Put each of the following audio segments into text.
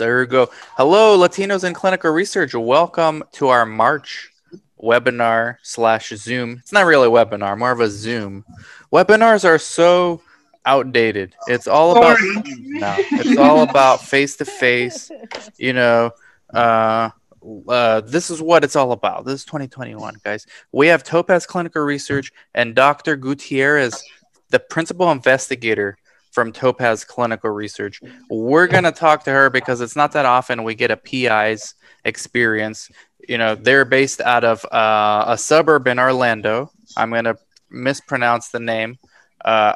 So here we go. Hello, Latinos in clinical research. Welcome to our March webinar slash Zoom. It's not really a webinar, more of a Zoom. Webinars are so outdated. It's all about now. It's all about face to face. You know, uh, uh, this is what it's all about. This is 2021, guys. We have Topaz Clinical Research and Dr. Gutierrez, the principal investigator from Topaz Clinical Research. We're going to talk to her because it's not that often we get a PI's experience. You know, they're based out of uh, a suburb in Orlando. I'm going to mispronounce the name. Uh,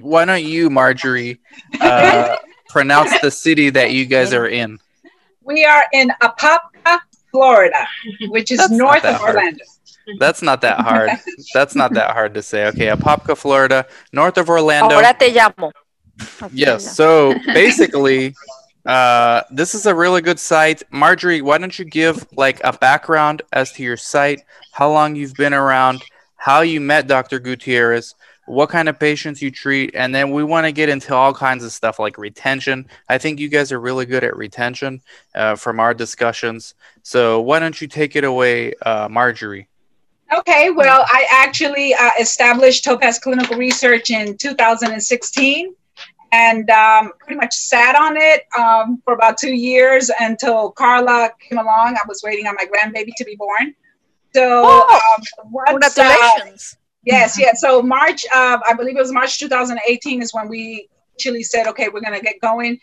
why don't you, Marjorie, uh, pronounce the city that you guys are in? We are in Apopka, Florida, which is That's north of hard. Orlando. That's not that hard. That's not that hard to say. Okay, Apopka, Florida, north of Orlando. Ahora te llamo. Así te Yes. So basically, uh, this is a really good site. Marjorie, why don't you give like a background as to your site, how long you've been around, how you met Dr. Gutierrez, what kind of patients you treat, and then we want to get into all kinds of stuff like retention. I think you guys are really good at retention uh, from our discussions. So why don't you take it away, uh, Marjorie? Okay, well, I actually uh, established Topaz Clinical Research in 2016 and um, pretty much sat on it um, for about two years until Carla came along. I was waiting on my grandbaby to be born. So, Oh, um, once, uh, Congratulations. Yes, yes. So March, uh, I believe it was March 2018 is when we actually said, okay, we're going to get going,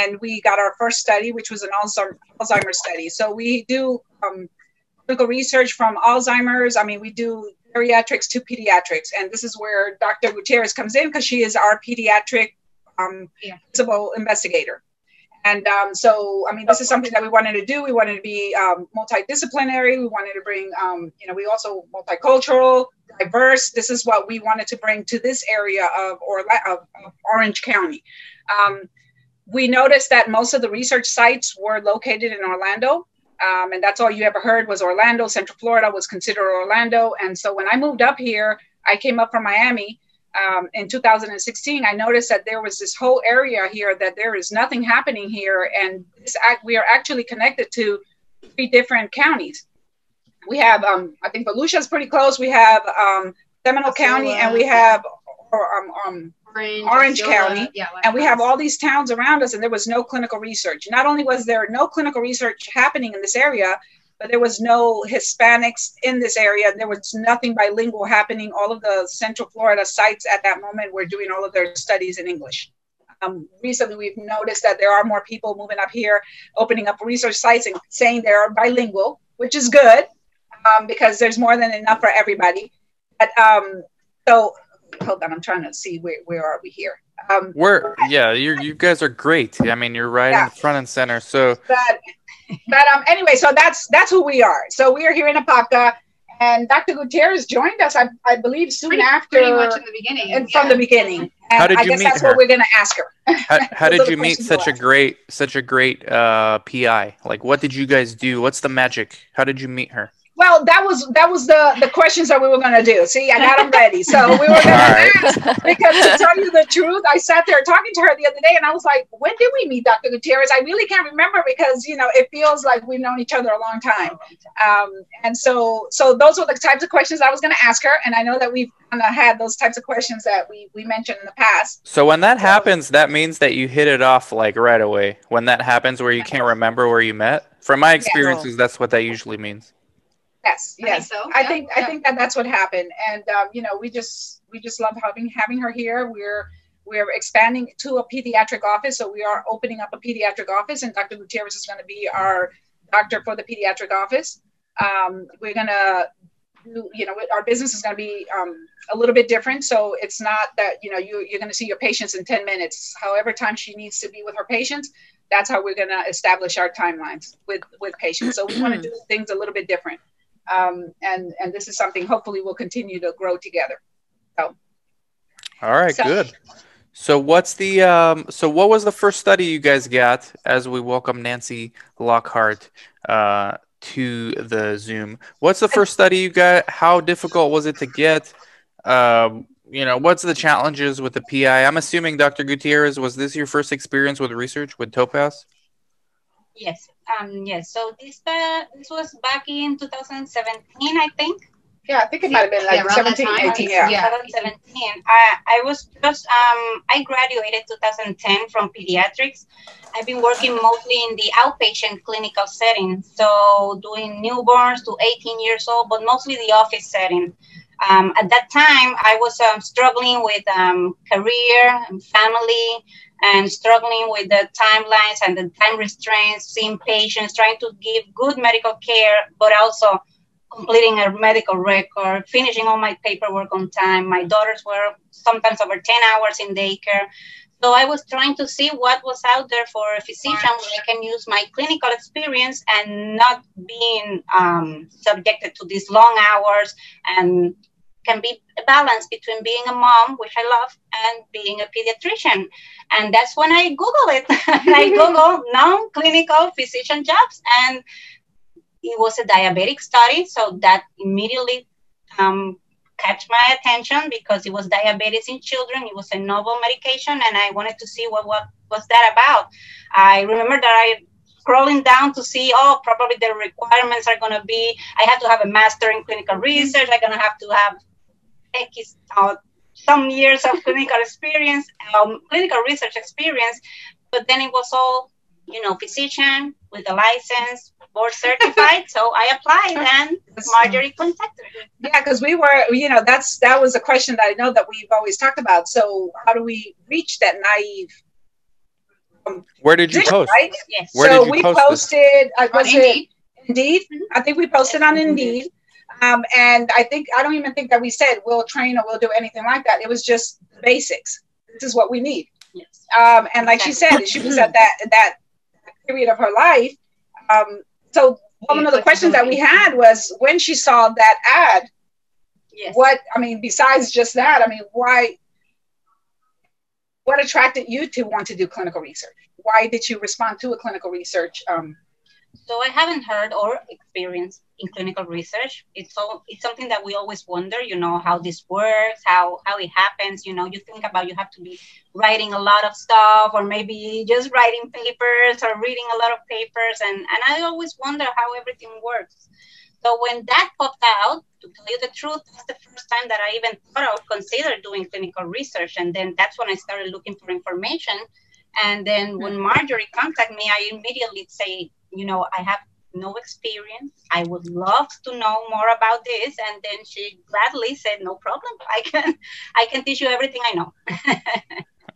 and we got our first study, which was an Alzheimer's study. So we do um, clinical research from Alzheimer's. I mean, we do geriatrics to pediatrics, and this is where Dr. Gutierrez comes in because she is our pediatric um, principal investigator. And um, so, I mean, this is something that we wanted to do. We wanted to be um, multidisciplinary. We wanted to bring, um, you know, we also multicultural, diverse. This is what we wanted to bring to this area of, Orla- of, of Orange County. Um, we noticed that most of the research sites were located in Orlando. Um, and that's all you ever heard was Orlando. Central Florida was considered Orlando. And so when I moved up here, I came up from Miami um, in 2016, I noticed that there was this whole area here that there is nothing happening here, and this act, we are actually connected to three different counties. We have, um, I think, Volusia is pretty close. We have um, Seminole County, and we have or, um, um, Orange, Orange Osceola, County, yeah, and we have all these towns around us, and there was no clinical research. Not only was there no clinical research happening in this area, but there was no Hispanics in this area. There was nothing bilingual happening. All of the Central Florida sites at that moment were doing all of their studies in English. Um, recently, we've noticed that there are more people moving up here, opening up research sites and saying they're bilingual, which is good um, because there's more than enough for everybody. But um, so, hold on, I'm trying to see where, where are we here. Um, We're yeah, you you guys are great. I mean, you're right in Yeah. the front and center. So but but um anyway so that's that's who we are. So we are here in apopka and dr gutierrez joined us i, I believe soon pretty, after pretty much in the beginning. and yeah. from the beginning. And How did i you guess meet that's her? what we're going to ask her. How, how did you meet such a great such a great uh pi like what did you guys do? What's the magic? How did you meet her well that was that was the the questions that we were going to do. See i got them ready. So we were going to All right. ask because to tell you the truth i sat there talking to her the other day and i was like when did we meet dr gutierrez? I really can't remember because you know it feels like we've known each other a long time. Um, and so so those were the types of questions i was going to ask her. And i know that we've kind of had those types of questions that we we mentioned in the past. So when that happens that means that you hit it off like right away. When that happens where you can't remember where you met? From my experiences that's what that usually means yes I think yes. so, i yeah, think i think that that's what happened. And um, you know we just we just love having having her here. We're we're expanding to a pediatric office so we are opening up a pediatric office and dr gutierrez is going to be our doctor for the pediatric office. Um, we're going to do you know our business is going to be um, a little bit different so it's not that you know you, you're going to see your patients in 10 minutes. However time she needs to be with her patients that's how we're going to establish our timelines with with patients. So we want to do things a little bit different um, and and this is something hopefully we'll continue to grow together. So, all right So- good. So what's the um so what was the first study you guys got as we welcome nancy lockhart uh to the zoom? What's the first study you got? How difficult was it to get? Um you know what's the challenges with the pi i'm assuming dr gutierrez was this your first experience with research with topaz Yes. Um. Yes. So this uh, this was back in 2017, I think. Yeah, I think it might have been like Yeah, 17, 18. Yeah. Yeah. 2017. I, I was just um I graduated 2010 from pediatrics. I've been working mostly in the outpatient clinical setting, so doing newborns to 18 years old, but mostly the office setting. Um, at that time, I was um, struggling with um, career and family, and struggling with the timelines and the time restraints, seeing patients, trying to give good medical care, but also completing a medical record, finishing all my paperwork on time. My daughters were sometimes over 10 hours in daycare. So I was trying to see what was out there for a physician where I can use my clinical experience and not being um, subjected to these long hours and can be a balance between being a mom, which I love, and being a pediatrician. And that's when I Google it. I Google non-clinical physician jobs and it was a diabetic study, so that immediately um, catch my attention because it was diabetes in children. It was a novel medication, and I wanted to see what what was that about. I remember that I scrolling down to see, oh, probably the requirements are going to be I have to have a master in clinical research. I'm going to have to have X uh, some years of clinical experience, um, clinical research experience. But then it was all, you know, physician with a license, board certified. so I applied, and Marjorie contacted me. Yeah, because we were, you know, that's that was a question that I know that we've always talked about. So how do we reach that naive? Where did you position, post? Right. Yes. Where so did you we post this? posted. Uh, was Indeed. it Indeed? I think we posted on Indeed. Um, and I think I don't even think that we said we'll train or we'll do anything like that. It was just basics. This is what we need. Yes. Um, and like she said, she was at that that period of her life. Um, so one of the questions that we had was when she saw that ad, Yes. what I mean, besides just that, I mean, why? What attracted you to want to do clinical research? Why did you respond to a clinical research? Um, So I haven't heard or experienced in clinical research. It's all it's something that we always wonder, you know, how this works, how how it happens. You know, you think about you have to be writing a lot of stuff, or maybe just writing papers or reading a lot of papers, and and I always wonder how everything works. So when that popped out, to tell you the truth, that's the first time that I even thought I would consider doing clinical research, and then that's when I started looking for information. And then when hmm. Marjorie contacted me, I immediately say, you know, I have no experience. I would love to know more about this. And then she gladly said, no problem. I can, I can teach you everything I know.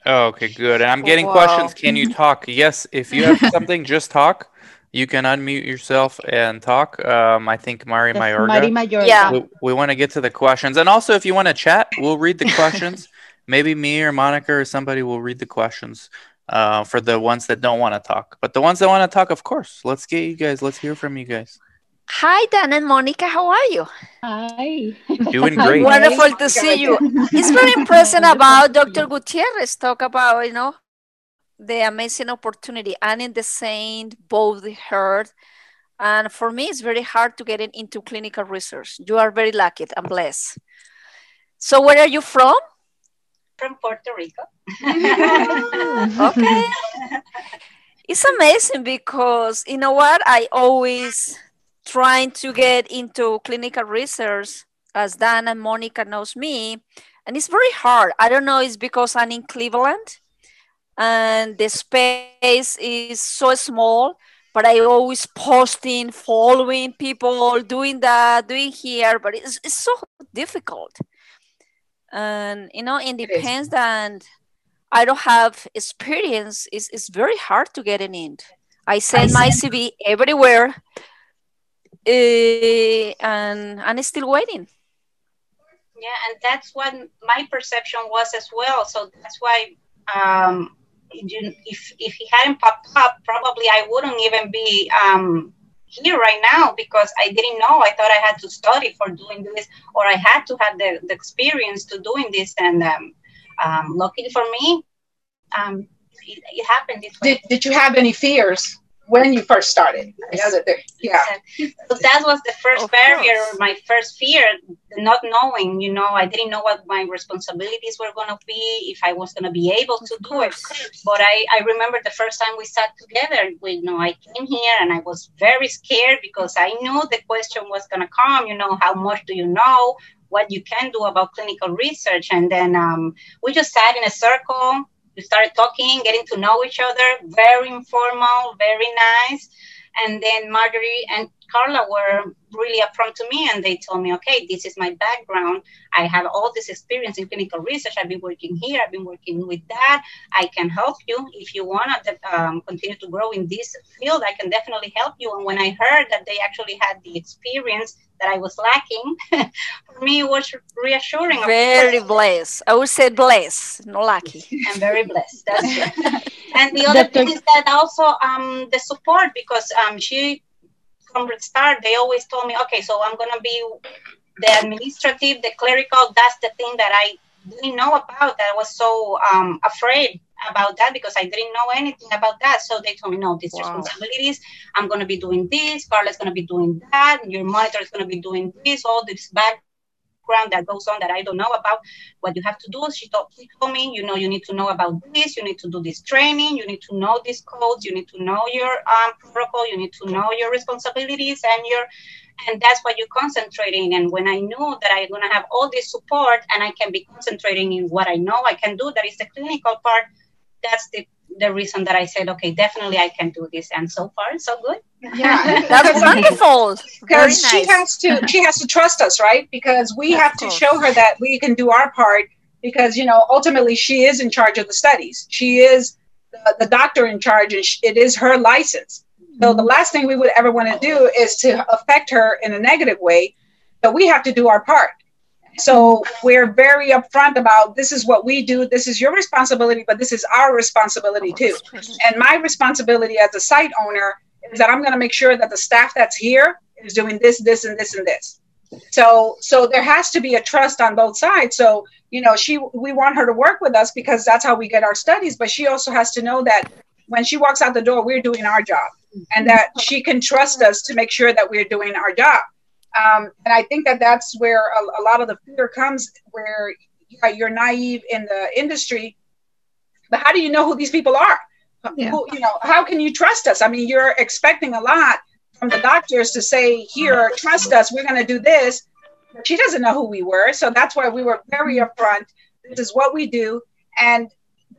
Oh, okay, good. And I'm getting Wow. questions. Can you talk? Yes, if you have something, just talk. You can unmute yourself and talk. Um, I think Mari Mayorga. Mari Mayorga. Mayorga. Yeah. We, we want to get to the questions. And also, if you want to chat, we'll read the questions. Maybe me or Monica or somebody will read the questions uh, for the ones that don't want to talk. But the ones that want to talk, of course, let's get you guys. Let's hear from you guys. Hi, Dan and Monica. How are you? Hi. Doing Hi, great. Mari. Wonderful to see you. It's very impressive about Dr. Gutierrez talk about, you know, the amazing opportunity. And in the same both heard. And for me, it's very hard to get in, into clinical research. You are very lucky and blessed. So where are you from? From Puerto Rico. Okay. It's amazing because you know what? I always trying to get into clinical research as Dan and Monica knows me. And it's very hard. I don't know, it's because I'm in Cleveland and the space is so small, but I always posting, following people, doing that, doing here, but it's, it's so difficult. And you know, it is. depends that I don't have experience. It's, it's very hard to get an in. I send my CV everywhere, eh, and I'm still waiting. Yeah, and that's what my perception was as well. So that's why um, if if he hadn't popped up, probably I wouldn't even be um, here right now because I didn't know. I thought I had to study for doing this, or I had to have the, the experience to doing this. And um, um, luckily for me, um, it, it happened this way. did, did you have any fears when you first started. Yeah. So that was the first of barrier, course. my first fear, not knowing, you know, I didn't know what my responsibilities were going to be, if I was going to be able to do it. But I, I remember the first time we sat together, we, you know, I came here and I was very scared because I knew the question was going to come, you know, how much do you know? What you can do about clinical research. And then um, we just sat in a circle we started talking, getting to know each other, very informal, very nice. And then Marjorie and Carla were really upfront to me and they told me, okay, this is my background. I have all this experience in clinical research. I've been working here. I've been working with that. I can help you if you want to um, continue to grow in this field. I can definitely help you. And when I heard that they actually had the experience that I was lacking, for me, it was reassuring. Very blessed. I would say blessed, not lucky. I'm very blessed. That's and the other thing is that also um, the support because um, she from the start, they always told me, okay, so I'm gonna be the administrative, the clerical. That's the thing that I didn't know about. That I was so um, afraid about that because I didn't know anything about that. So they told me, no, these wow. responsibilities. I'm gonna be doing this. Carla's gonna be doing that. Your monitor is gonna be doing this. All this background that goes on that I don't know about. What you have to do, she told, she told me, you know, you need to know about this, you need to do this training, you need to know these codes, you need to know your um, protocol, you need to know your responsibilities and your, and that's what you're concentrating. And when I knew that I'm gonna have all this support and I can be concentrating in what I know I can do, that is the clinical part. That's the the reason that I said, okay, definitely I can do this. And so far, so good. Yeah, that's wonderful. Because nice. she has to, she has to trust us, right? Because we have to show her that we can do our part. Because you know, ultimately, she is in charge of the studies. She is the, the doctor in charge, and she, it is her license. So the last thing we would ever want to do is to affect her in a negative way. But we have to do our part. So we're very upfront about this is what we do, this is your responsibility, but this is our responsibility too. And my responsibility as a site owner is that I'm going to make sure that the staff that's here is doing this, this, and this, and this. So so there has to be a trust on both sides. So you know, she we want her to work with us because that's how we get our studies, but she also has to know that when she walks out the door, we're doing our job and that she can trust us to make sure that we're doing our job. Um, and I think that that's where a, a lot of the fear comes, where yeah, you're naive in the industry, but how do you know who these people are? Yeah. Who, you know, how can you trust us? I mean, you're expecting a lot from the doctors to say, "Here, trust us. We're going to do this." But she doesn't know who we were, so that's why we were very upfront. This is what we do, and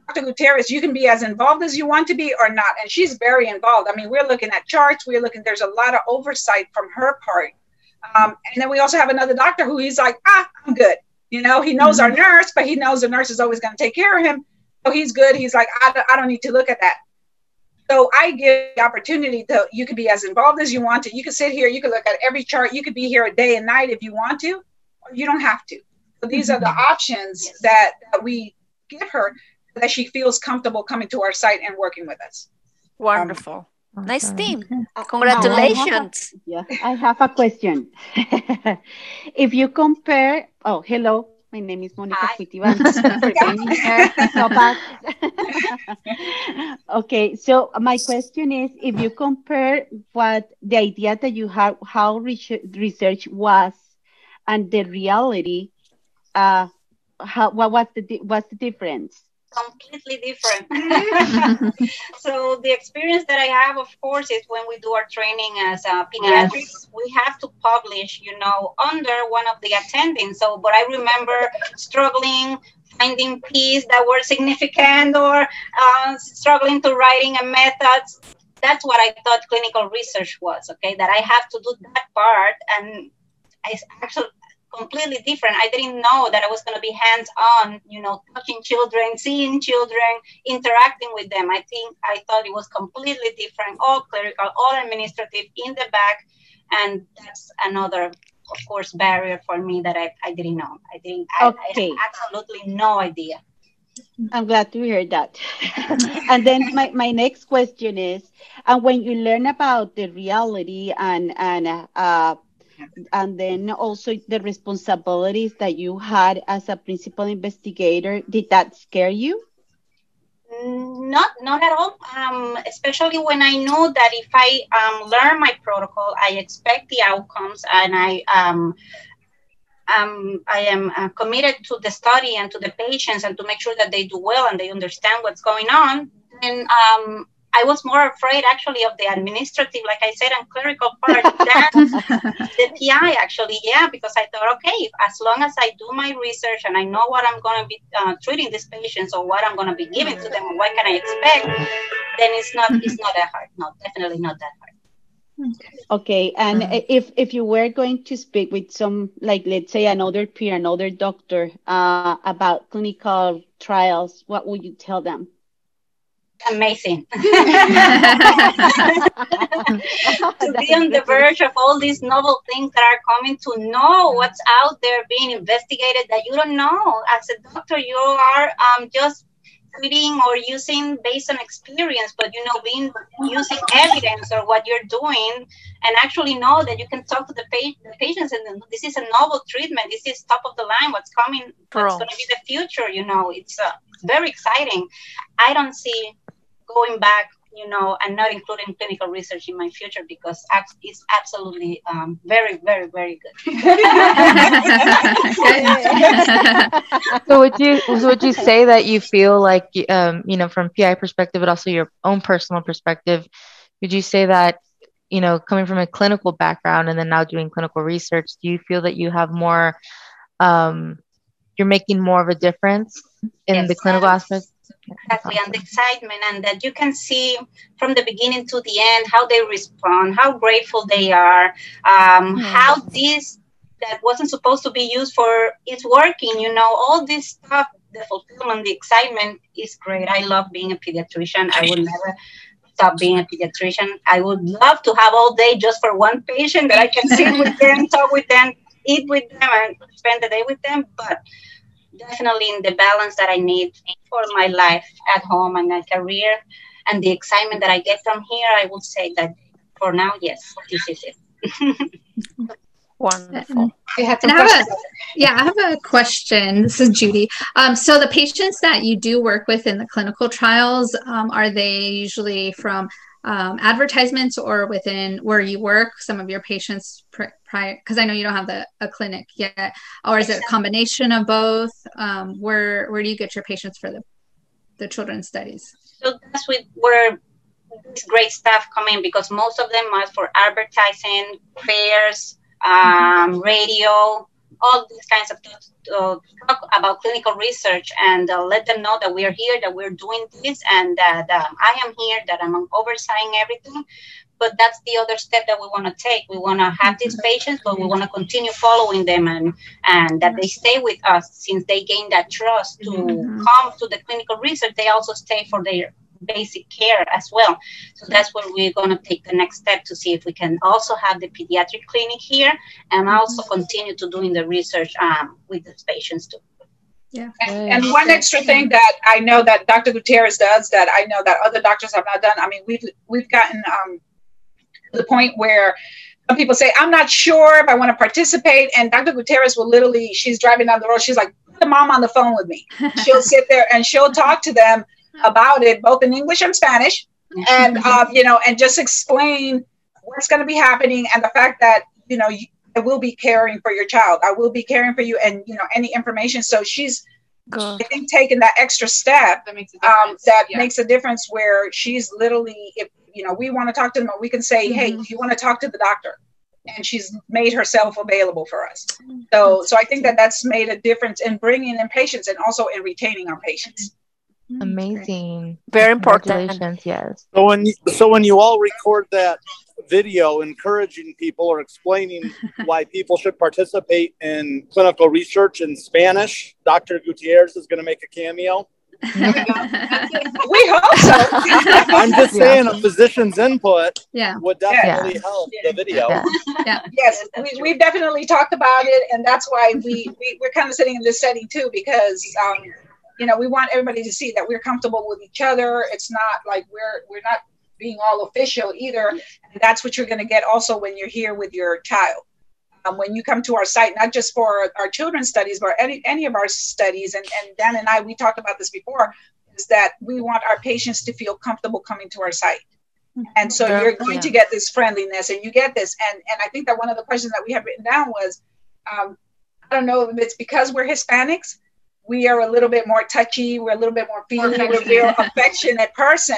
Dr. Gutierrez, you can be as involved as you want to be or not. And she's very involved. I mean, we're looking at charts, we're looking, there's a lot of oversight from her part um, and then we also have another doctor who he's like, ah, I'm good. You know, he knows mm-hmm. our nurse, but he knows the nurse is always going to take care of him. So he's good. He's like, I, I don't need to look at that. So I give the opportunity to, you could be as involved as you want to. You could sit here, you could look at every chart. You could be here a day and night if you want to, or you don't have to. So these are the mm-hmm. options yes. that, that we give her that she feels comfortable coming to our site and working with us. Wonderful. Um, Nice team. Congratulations. I yeah, I have a question. if you compare, oh, hello, my name is Monica Cuitiban. okay, so my question is if you compare what the idea that you have, how research was, and the reality, uh, how, what was the, what's the difference? Completely different. so the experience that I have, of course, is when we do our training as uh, pediatrics, we have to publish, you know, under one of the attendings. So, but I remember struggling finding P's that were significant or uh, struggling to writing a method. That's what I thought clinical research was. Okay, that I have to do that part, and I actually completely different. I didn't know that I was going to be hands on, you know, touching children, seeing children, interacting with them. I think I thought it was completely different, all clerical, all administrative in the back. And that's another, of course, barrier for me that I, I didn't know. I didn't, okay. I, I absolutely no idea. I'm glad to hear that. and then my, my next question is, and when you learn about the reality and, and uh, and then also the responsibilities that you had as a principal investigator did that scare you Not, not at all. Um, especially when I know that if I um, learn my protocol, I expect the outcomes, and I um, um, I am uh, committed to the study and to the patients, and to make sure that they do well and they understand what's going on. And um, I was more afraid actually of the administrative, like I said, and clerical part than the PI actually. Yeah, because I thought, okay, as long as I do my research and I know what I'm going to be uh, treating these patients or what I'm going to be giving to them, or what can I expect, then it's not it's not that hard. No, definitely not that hard. Okay, and mm-hmm. if if you were going to speak with some, like let's say another peer, another doctor, uh, about clinical trials, what would you tell them? Amazing. to be on the verge of all these novel things that are coming, to know what's out there being investigated that you don't know. As a doctor, you are um, just treating or using based on experience, but you know, being using evidence or what you're doing, and actually know that you can talk to the, pa- the patients and this is a novel treatment. This is top of the line. What's coming? What's going to be the future? You know, it's uh, very exciting. I don't see going back, you know, and not including clinical research in my future because it's absolutely um, very, very, very good. so would you so would you say that you feel like um, you know from PI perspective, but also your own personal perspective, would you say that you know coming from a clinical background and then now doing clinical research, do you feel that you have more um, you're making more of a difference in yes. the clinical aspect? Exactly and the excitement and that you can see from the beginning to the end how they respond how grateful they are um, mm. how this that wasn't supposed to be used for is working you know all this stuff the fulfillment the excitement is great. I love being a pediatrician. I would never stop being a pediatrician. I would love to have all day just for one patient that i can sit with them talk with them eat with them and spend the day with them but definitely in the balance that I need for my life at home and my career and the excitement that I get from here, I would say that for now, yes, this is it. Wonderful. I have a, yeah, I have a question. This is Judy. Um, so the patients that you do work with in the clinical trials, um, are they usually from um, advertisements or within where you work? Some of your patients prior, because I know you don't have the, a clinic yet, or is it a combination of both? Um, where where do you get your patients for the the children's studies? So that's with where this great stuff coming because most of them are for advertising, fairs, um, radio, all these kinds of uh, talk about clinical research and uh, let them know that we're here, that we're doing this, and that um, I am here, that I'm overseeing everything. But that's the other step that we want to take. We want to have these patients, but we want to continue following them and and that they stay with us since they gain that trust to mm-hmm. come to the clinical research. They also stay for their basic care as well. So that's where we're going to take the next step to see if we can also have the pediatric clinic here and also continue to doing the research um, with the patients too. Yeah. And, and, one extra thing that I know that Dr. Gutierrez does that I know that other doctors have not done. I mean, we've we've gotten um, to the point where some people say, I'm not sure if I want to participate. And Dr. Gutierrez will literally, she's driving down the road. She's like, put the mom on the phone with me. She'll sit there and she'll talk to them about it, both in English and Spanish, and um, you know, and just explain what's going to be happening and the fact that you know you, I will be caring for your child. I will be caring for you, and you know, any information. So she's, Good. I think, taking that extra step that makes a um, difference. Um, that yeah. makes a difference. Where she's literally, if you know, we want to talk to them, we can say, mm-hmm. hey, if you want to talk to the doctor, and she's made herself available for us. So, so I think that that's made a difference in bringing in patients and also in retaining our patients. Mm, Amazing. Very important. Yes. So when you, so when you all record that video encouraging people or explaining why people should participate in clinical research in Spanish, Dr. Gutierrez is going to make a cameo. we hope so. I'm just saying a physician's input yeah. would definitely yeah. help yeah. the video. Yeah. yeah. Yes, we, we've definitely talked about it, and that's why we, we, we're kind of sitting in this setting too, because um, you know we want everybody to see that we're comfortable with each other it's not like we're we're not being all official either and that's what you're going to get also when you're here with your child um, when you come to our site not just for our children's studies but any any of our studies and, and dan and i we talked about this before is that we want our patients to feel comfortable coming to our site. And so you're going Yeah. to get this friendliness and you get this. And, and I think that one of the questions that we have written down was, um, I don't know if it's because we're Hispanics, we are a little bit more touchy, we're a little bit more feeling, we're a real affectionate person.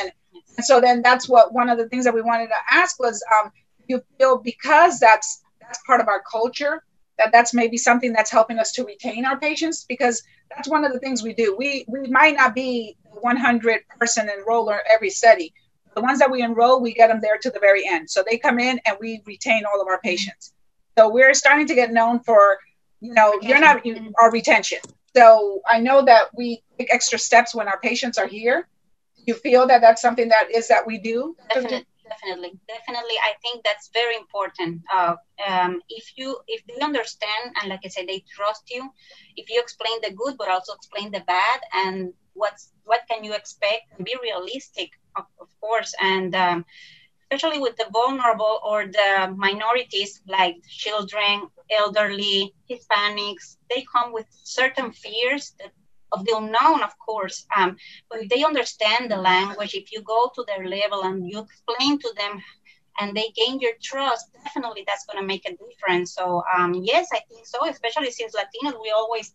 And so then that's what one of the things that we wanted to ask was, um, you feel because that's that's part of our culture, that that's maybe something that's helping us to retain our patients because that's one of the things we do. We we might not be 100 person enroller every study. The ones that we enroll, we get them there to the very end. So they come in and we retain all of our patients. So we're starting to get known for, you know, you're not you, our retention. So I know that we take extra steps when our patients are here. You feel that that's something that is that we do. definitely definitely definitely i think that's very important uh, um, if you if they understand and like i said they trust you if you explain the good but also explain the bad and what's what can you expect be realistic of, of course and um, especially with the vulnerable or the minorities like children elderly hispanics they come with certain fears that of the unknown, of course. Um, but if they understand the language, if you go to their level and you explain to them and they gain your trust, definitely that's going to make a difference. So, um, yes, I think so, especially since Latinos, we always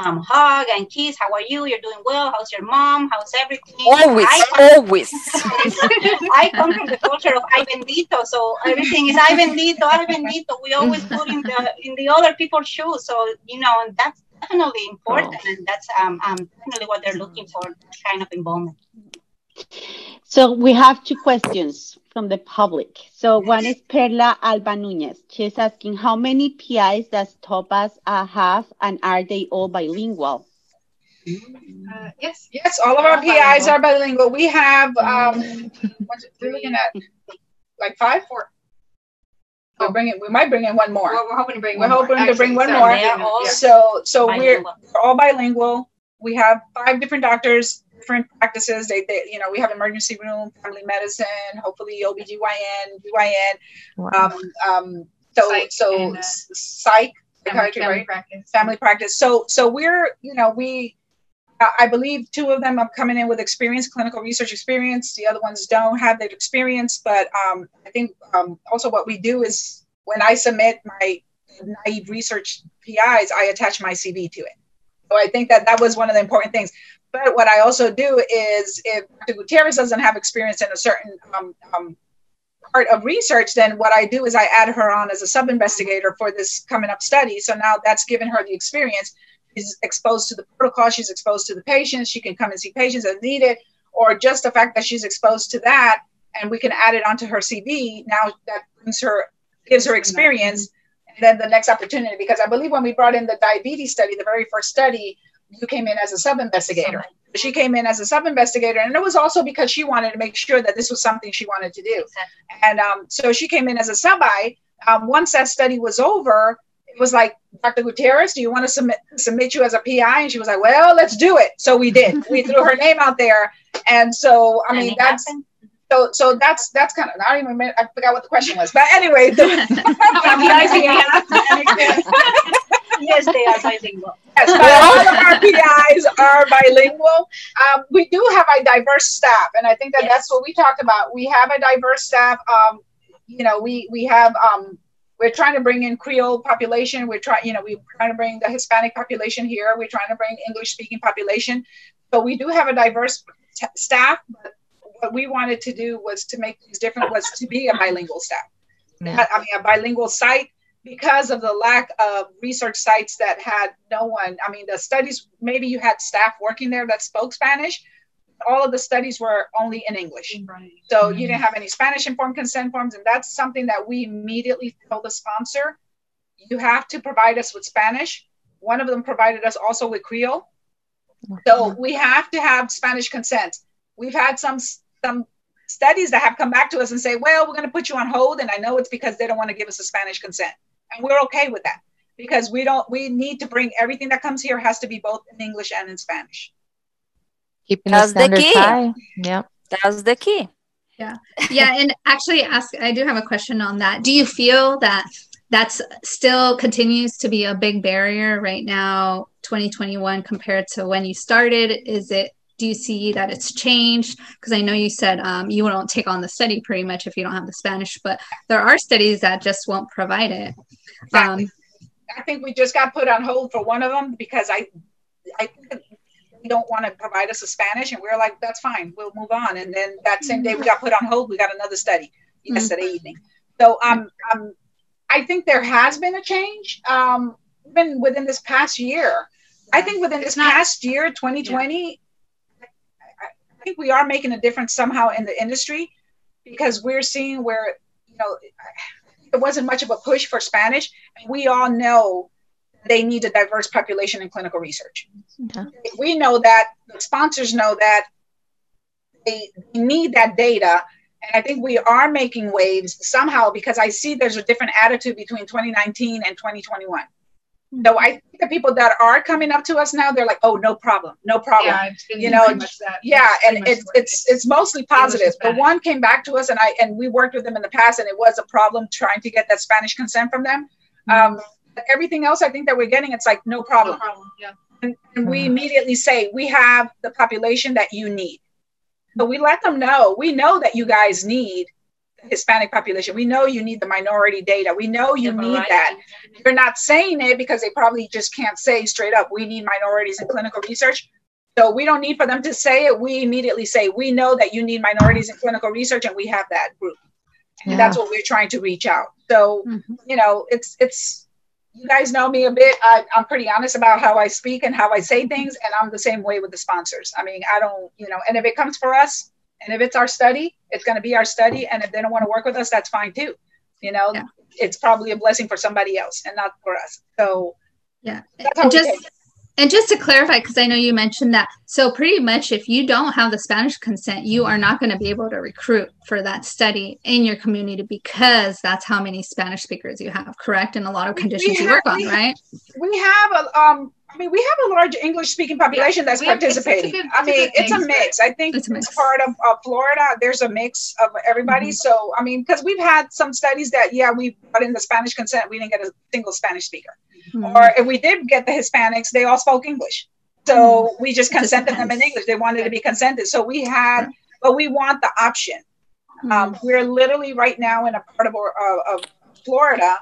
um, hug and kiss. How are you? You're doing well. How's your mom? How's everything? Always, I, always. I come from the culture of ay bendito, so everything is ay bendito, ay bendito. We always put in the in the other people's shoes. So you know, and that's definitely important, and that's um, um definitely what they're looking for, kind of involvement. So we have two questions from the public. So one is Perla Alba Nunez. She's asking, how many PIs does Topaz uh, have, and are they all bilingual? Uh, yes. Yes, all of our PIs are bilingual. We have um, what's it, we're looking at like five, four. We're bringing, we might bring in one more. Well, we're hoping to bring We're one more, hoping to bring one So more. they all- So, so we're, we're all bilingual. We have five different doctors, different practices. They, they, you know, we have emergency room, family medicine, hopefully OBGYN, GYN. Wow. Um, um, so, Psych so and, uh, psych, family, family right? practice. family practice. So, so we're, you know, we, I I believe two of them are coming in with experience, clinical research experience. The other ones don't have that experience, but um, I think um, also what we do is when I submit my naive research PIs, I attach my CV to it. So I think that that was one of the important things. But what I also do is if Dr. Gutierrez doesn't have experience in a certain um, um, part of research, then what I do is I add her on as a sub investigator for this coming up study. So now that's given her the experience. She's exposed to the protocol, she's exposed to the patients, she can come and see patients as needed, or just the fact that she's exposed to that and we can add it onto her CV. Now that brings her, gives her experience. And then the next opportunity, because I believe when we brought in the diabetes study, the very first study, you came in as a sub investigator. She came in as a sub investigator and it was also because she wanted to make sure that this was something she wanted to do. And um, so she came in as a sub i um, once that study was over it was like dr gutierrez do you want to submit submit you as a pi and she was like well let's do it. So we did. We threw her name out there. And so i mean that's so so that's that's kind of i don't even remember, i forgot what the question was. But anyway the, yes, they are bilingual. Yes, but all of our PIs are bilingual. Um, we do have a diverse staff, and I think that that's what we talked about. We have a diverse staff. Um, you know, we we have um, we're trying to bring in Creole population. We're trying, you know, we're trying to bring the Hispanic population here. We're trying to bring English speaking population. So we do have a diverse t- staff. But what we wanted to do was to make things different. Was to be a bilingual staff. Yeah. I mean, a bilingual site because of the lack of research sites that had no one. I mean, the studies, maybe you had staff working there that spoke Spanish. All of the studies were only in English. So you didn't have any Spanish informed consent forms. And that's something that we immediately told the sponsor you have to provide us with Spanish. One of them provided us also with Creole. So we have to have Spanish consent. We've had some some studies that have come back to us and say, well, we're going to put you on hold. And I know it's because they don't want to give us a Spanish consent. And we're okay with that because we don't, we need to bring everything that comes here has to be both in English and in Spanish. Keeping That's the the key. high. Yep. That's the key. Yeah. Yeah and actually ask i do have a question on that do you feel that that's still continues to be a big barrier right now 2021 compared to when you started is it do you see that it's changed? Because I know you said um, you won't take on the study pretty much if you don't have the Spanish, but there are studies that just won't provide it. Exactly. Um, I think we just got put on hold for one of them because I, I they don't want to provide us a Spanish, and we are like, that's fine, we'll move on. And then that same day we got put on hold, we got another study mm-hmm. yesterday evening. So um, um, I think there has been a change, um, even within this past year. I think within this past year, 2020, yeah. I think we are making a difference somehow in the industry because we're seeing where you know it wasn't much of a push for Spanish. We all know they need a diverse population in clinical research. Yeah. We know that the sponsors know that they need that data. And I think we are making waves somehow because I see there's a different attitude between 2019 and 2021. So I think the people that are coming up to us now, they're like, "Oh, no problem, no problem." Yeah, you know, yeah, and it's it's it's mostly positive. But one came back to us, and I and we worked with them in the past, and it was a problem trying to get that Spanish consent from them. Mm-hmm. Um, everything else, I think that we're getting, it's like no problem. No problem. Yeah. And, and we mm-hmm. immediately say, "We have the population that you need." So we let them know. We know that you guys need Hispanic population. We know you need the minority data. We know you need that. They're not saying it because they probably just can't say straight up, we need minorities in clinical research. So we don't need for them to say it. We immediately say, we know that you need minorities in clinical research and we have that group. And yeah. that's what we're trying to reach out. So, mm-hmm. you know, it's, it's, you guys know me a bit. I, I'm pretty honest about how I speak and how I say things. And I'm the same way with the sponsors. I mean, I don't, you know, and if it comes for us, and if it's our study, it's going to be our study. And if they don't want to work with us, that's fine too. You know, yeah. it's probably a blessing for somebody else and not for us. So, yeah. And just, and just to clarify, because I know you mentioned that. So, pretty much, if you don't have the Spanish consent, you are not going to be able to recruit for that study in your community because that's how many Spanish speakers you have, correct? And a lot of conditions you work on, right? We have a, um, I mean, we have a large English speaking population yeah, that's participating. Good, I mean, it's a mix. I think it's, it's part of uh, Florida. There's a mix of everybody. Mm-hmm. So, I mean, because we've had some studies that, yeah, we brought in the Spanish consent, we didn't get a single Spanish speaker. Mm-hmm. Or if we did get the Hispanics, they all spoke English. So mm-hmm. we just consented them in English. They wanted to be consented. So we had, but we want the option. Mm-hmm. Um, we're literally right now in a part of, uh, of Florida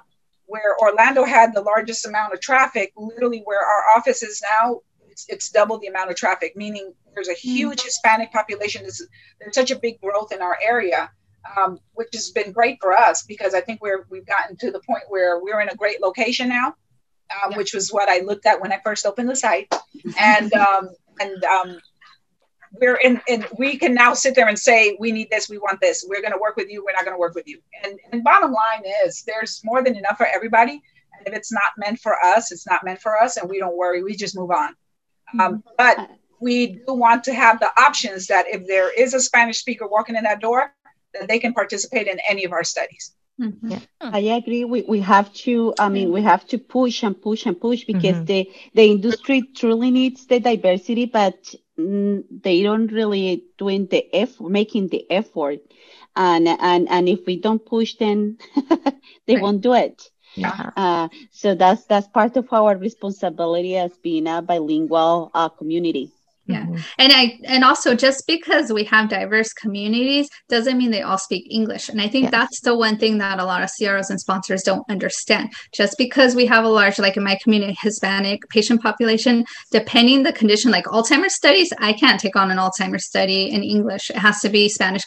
where Orlando had the largest amount of traffic, literally where our office is now, it's, it's double the amount of traffic, meaning there's a hmm. huge mm Hispanic population. There's, there's such a big growth in our area, um, which has been great for us because I think we're, we've gotten to the point where we're in a great location now, um, yeah. which was what I looked at when I first opened the site. And, um, and um, we're in, and we can now sit there and say, we need this, we want this, we're going to work with you, we're not going to work with you. And, and bottom line is, there's more than enough for everybody. And if it's not meant for us, it's not meant for us, and we don't worry, we just move on. Um, but we do want to have the options that if there is a Spanish speaker walking in that door, that they can participate in any of our studies. Mm-hmm. Yeah, I agree. We, we have to, I mean, we have to push and push and push because mm-hmm. the, the industry truly needs the diversity, but they don't really doing the effort, making the effort. And, and, and if we don't push, them, they right. won't do it. Yeah. Uh, so that's, that's part of our responsibility as being a bilingual uh, community yeah mm-hmm. and i and also just because we have diverse communities doesn't mean they all speak english and i think that's the one thing that a lot of CROs and sponsors don't understand just because we have a large like in my community hispanic patient population depending the condition like alzheimer's studies i can't take on an alzheimer's study in english it has to be spanish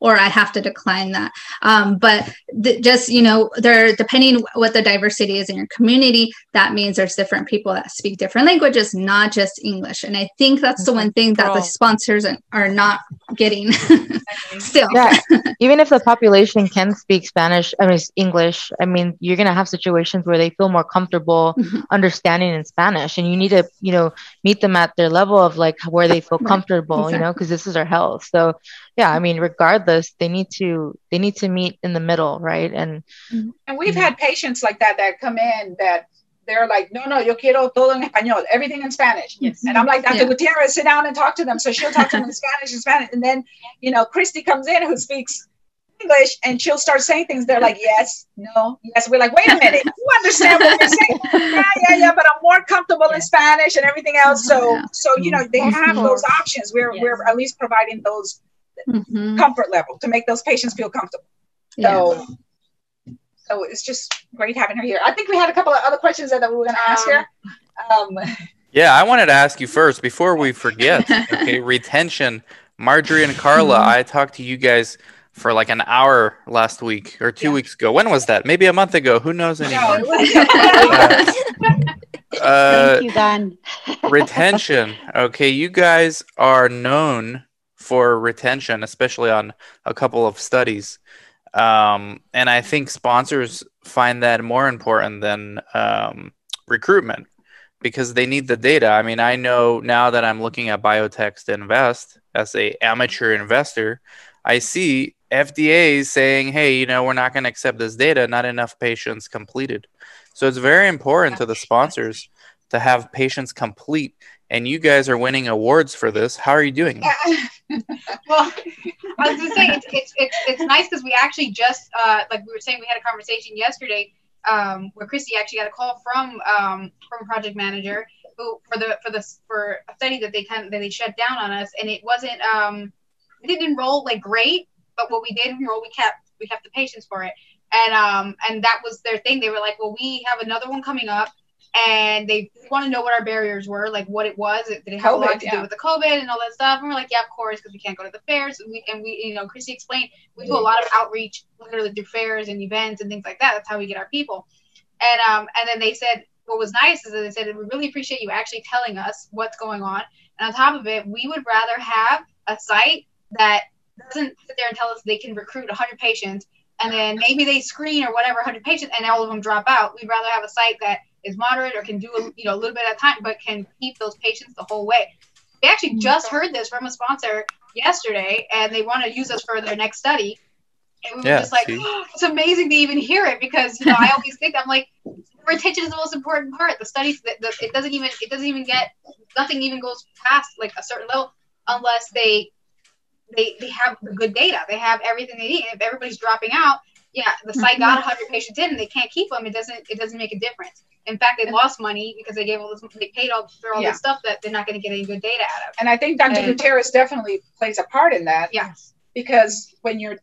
or I have to decline that. Um, but th- just you know, there depending what the diversity is in your community, that means there's different people that speak different languages, not just English. And I think that's the one thing that the sponsors are not getting still. Yeah, even if the population can speak Spanish, I mean English, I mean you're gonna have situations where they feel more comfortable mm-hmm. understanding in Spanish, and you need to you know meet them at their level of like where they feel comfortable, exactly. you know, because this is our health. So yeah i mean regardless they need to they need to meet in the middle right and and we've had patients like that that come in that they're like no no yo quiero todo en español everything in spanish yes. and i'm like dr yeah. gutierrez sit down and talk to them so she'll talk to them in spanish and spanish and then you know christy comes in who speaks English, and she'll start saying things. They're like, yes, no, yes. We're like, wait a minute, you understand what we're saying? yeah, yeah, yeah. But I'm more comfortable in Spanish and everything else. So, Yeah. so you know, they have those options. We're Yes. we're at least providing those Mhm. comfort level to make those patients feel comfortable. Yeah. So, so it's just great having her here. I think we had a couple of other questions that we were going to ask her. Um, Yeah, I wanted to ask you first before we forget. Okay, retention. Marjorie and Carla, Mhm. I talked to you guys for like an hour last week or two Yeah. weeks ago. When was that? Maybe a month ago. Who knows anymore? no, Uh, Thank you, Dan. retention. Okay, you guys are known for retention, especially on a couple of studies. Um, and I think sponsors find that more important than um, recruitment because they need the data. I mean, I know now that I'm looking at biotechs to invest as a amateur investor, I see FDA saying, "Hey, you know, we're not going to accept this data. Not enough patients completed." So it's very important to the sponsors to have patients complete. And you guys are winning awards for this. How are you doing? well, I was gonna say it's it's it's, it's nice because we actually just uh, like we were saying we had a conversation yesterday um, where Christy actually got a call from um, from a project manager who for the for the for a study that they kind of that they shut down on us and it wasn't um didn't enroll like great but what we did enroll we kept we kept the patients for it and um and that was their thing they were like well we have another one coming up and they want to know what our barriers were, like what it was. Did it have a lot to yeah. do with the COVID and all that stuff? And we're like, yeah, of course, because we can't go to the fairs. And we, and we, you know, Chrissy explained we do a lot of outreach, literally through fairs and events and things like that. That's how we get our people. And um, and then they said what was nice is that they said we really appreciate you actually telling us what's going on. And on top of it, we would rather have a site that doesn't sit there and tell us they can recruit 100 patients and then maybe they screen or whatever 100 patients and all of them drop out. We'd rather have a site that is moderate or can do a, you know a little bit at a time, but can keep those patients the whole way. We actually mm-hmm. just heard this from a sponsor yesterday, and they want to use us for their next study. And we were Yeah, just like, see? it's amazing to even hear it because you know I always think I'm like retention is the most important part. The studies that the, it doesn't even it doesn't even get nothing even goes past like a certain level unless they they they have the good data. They have everything they need. And if everybody's dropping out, yeah, the site got 100 patients in and they can't keep them. It doesn't it doesn't make a difference. In fact, they lost money because they gave all this they paid all for all Yeah. this stuff that they're not going to get any good data out of. and I think Dr. And- Gutierrez definitely plays a part in that Yes. because when you're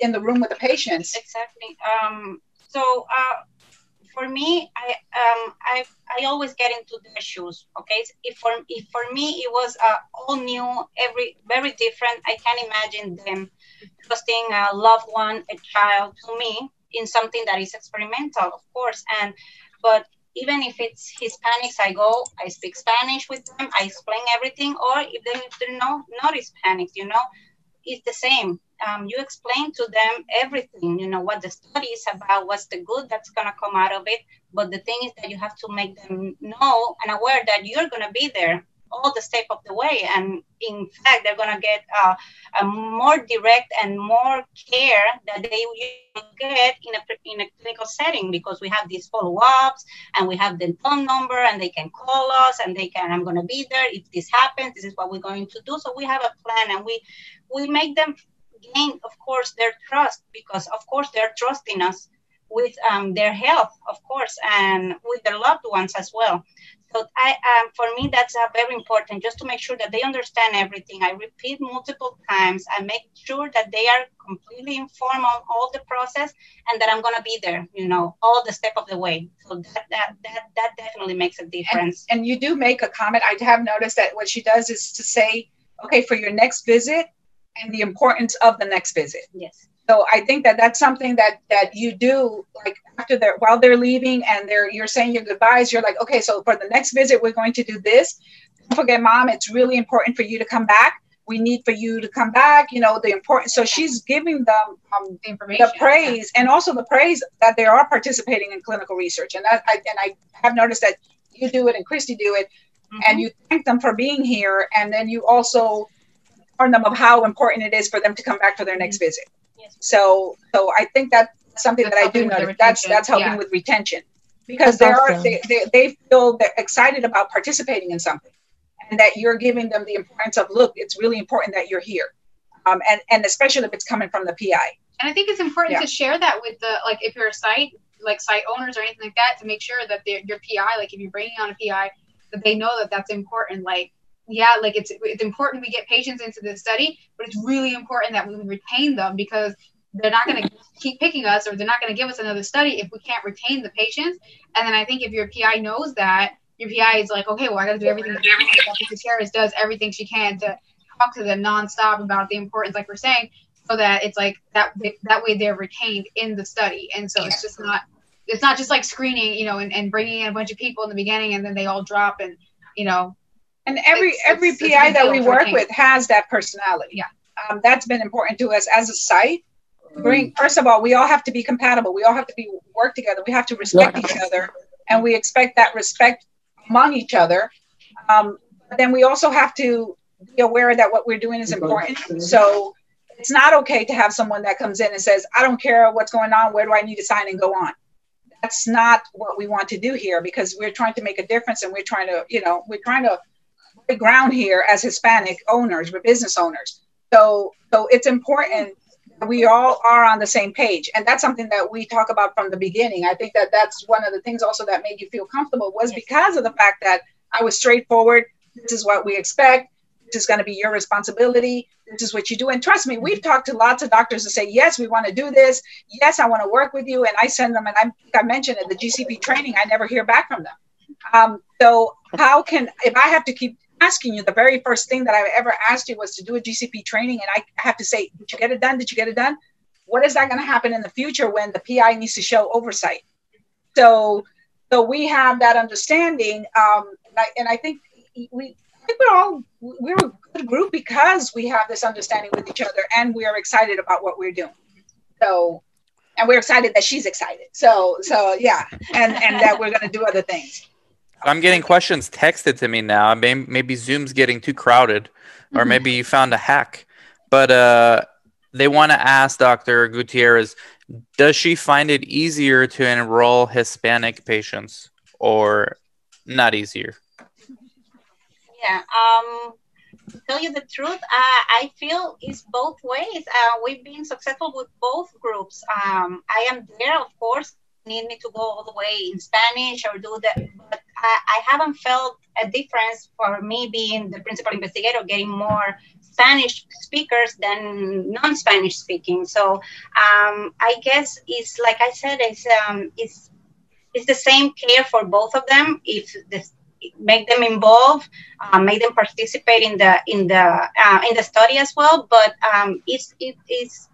in the room with the patients, exactly. Um, so uh, for me, I um, I I always get into their shoes. Okay, if for if for me it was uh, all new, every very different. I can't imagine them trusting a loved one, a child, to me in something that is experimental, of course. And but even if it's Hispanics, I go, I speak Spanish with them, I explain everything. Or if they if they're not not Hispanics, you know, it's the same. Um, you explain to them everything, you know, what the study is about, what's the good that's going to come out of it. But the thing is that you have to make them know and aware that you're going to be there all the step of the way. And in fact, they're going to get uh, a more direct and more care that they will get in a, in a clinical setting because we have these follow-ups and we have the phone number and they can call us and they can, I'm going to be there. If this happens, this is what we're going to do. So we have a plan and we, we make them gain, of course, their trust because, of course, they're trusting us with um, their health, of course, and with their loved ones as well. So I, um, for me, that's uh, very important, just to make sure that they understand everything. I repeat multiple times. I make sure that they are completely informed on all the process, and that I'm gonna be there, you know, all the step of the way. So that that that, that definitely makes a difference. and you do make a comment. I have noticed that what she does is to say, okay, for your next visit and the importance of the next visit. yes. So I think that that's something that that you do like after they're while they're leaving and they're you're saying your goodbyes. You're like, okay, so for the next visit we're going to do this. Don't forget, mom. It's really important for you to come back. We need for you to come back. You know the important. So she's giving them um, The information. the praise and also the praise that they are participating in clinical research. And that I, and I have noticed that you do it and Christy do it, and you thank them for being here, and then you also warn them of how important it is for them to come back for their next visit. So so I think that's something That's that I do helping with the notice. That's that's helping yeah. with retention because they are they, they, they feel they're excited about participating in something and that you're giving them the importance of look it's really important that you're here um, and and especially if it's coming from the PI. And I think it's important Yeah. to share that with the like if you're a site like site owners or anything like that to make sure that your PI like if you're bringing on a PI that they know that that's important. Like yeah, like it's it's important we get patients into the study, but it's really important that we retain them because they're not going to keep picking us or they're not going to give us another study if we can't retain the patients. And then I think if your PI knows that, your PI is like, okay, well, I got to do everything. Dr. Gutierrez does everything she can to talk to them nonstop about the importance, like we're saying, so that it's like that that way they're retained in the study. And so it's just not it's not just like screening, you know, and, and bringing in a bunch of people in the beginning and then they all drop and you know And every It's- every it's- it's PI big that we work with has that personality. Yeah. Um, that's been important to us as a site. Bring first of all, we all have to be compatible. We all have to be work together. We have to respect each other, and we expect that respect among each other. Um, but then we also have to be aware that what we're doing is important. So it's not okay to have someone that comes in and says, "I don't care what's going on. Where do I need to sign and go on?" That's not what we want to do here because we're trying to make a difference and we're trying to, you know, we're trying to break ground here as Hispanic owners, we're business owners. So, so it's important that we all are on the same page, and that's something that we talk about from the beginning. I think that that's one of the things also that made you feel comfortable was because of the fact that I was straightforward. This is what we expect. This is going to be your responsibility. This is what you do. And trust me, we've talked to lots of doctors to say, yes, we want to do this. Yes, I want to work with you. And I send them, and I, I mentioned at the GCP training, I never hear back from them. Um, so how can if I have to keep asking you the very first thing that I've ever asked you was to do a GCP training, and I have to say, did you get it done? Did you get it done? What is that going to happen in the future when the PI needs to show oversight? So, so we have that understanding, um, and, I, and I think we. I think we're all we're a good group because we have this understanding with each other, and we are excited about what we're doing. So, and we're excited that she's excited. So, so yeah, and and that we're going to do other things. I'm getting questions texted to me now. Maybe, maybe Zoom's getting too crowded, or Mm-hmm. maybe you found a hack. But uh, they want to ask Dr. Gutierrez Does she find it easier to enroll Hispanic patients or not easier? Yeah. Um, to tell you the truth, uh, I feel it's both ways. Uh, we've been successful with both groups. Um, I am there, of course. Need me to go all the way in Spanish or do that, but I, haven't felt a difference for me being the principal investigator, getting more Spanish speakers than non-Spanish speaking. So um, I guess it's like I said, it's um, it's it's the same care for both of them. If make them involved, uh, make them participate in the in the uh, in the study as well. But um, it's it is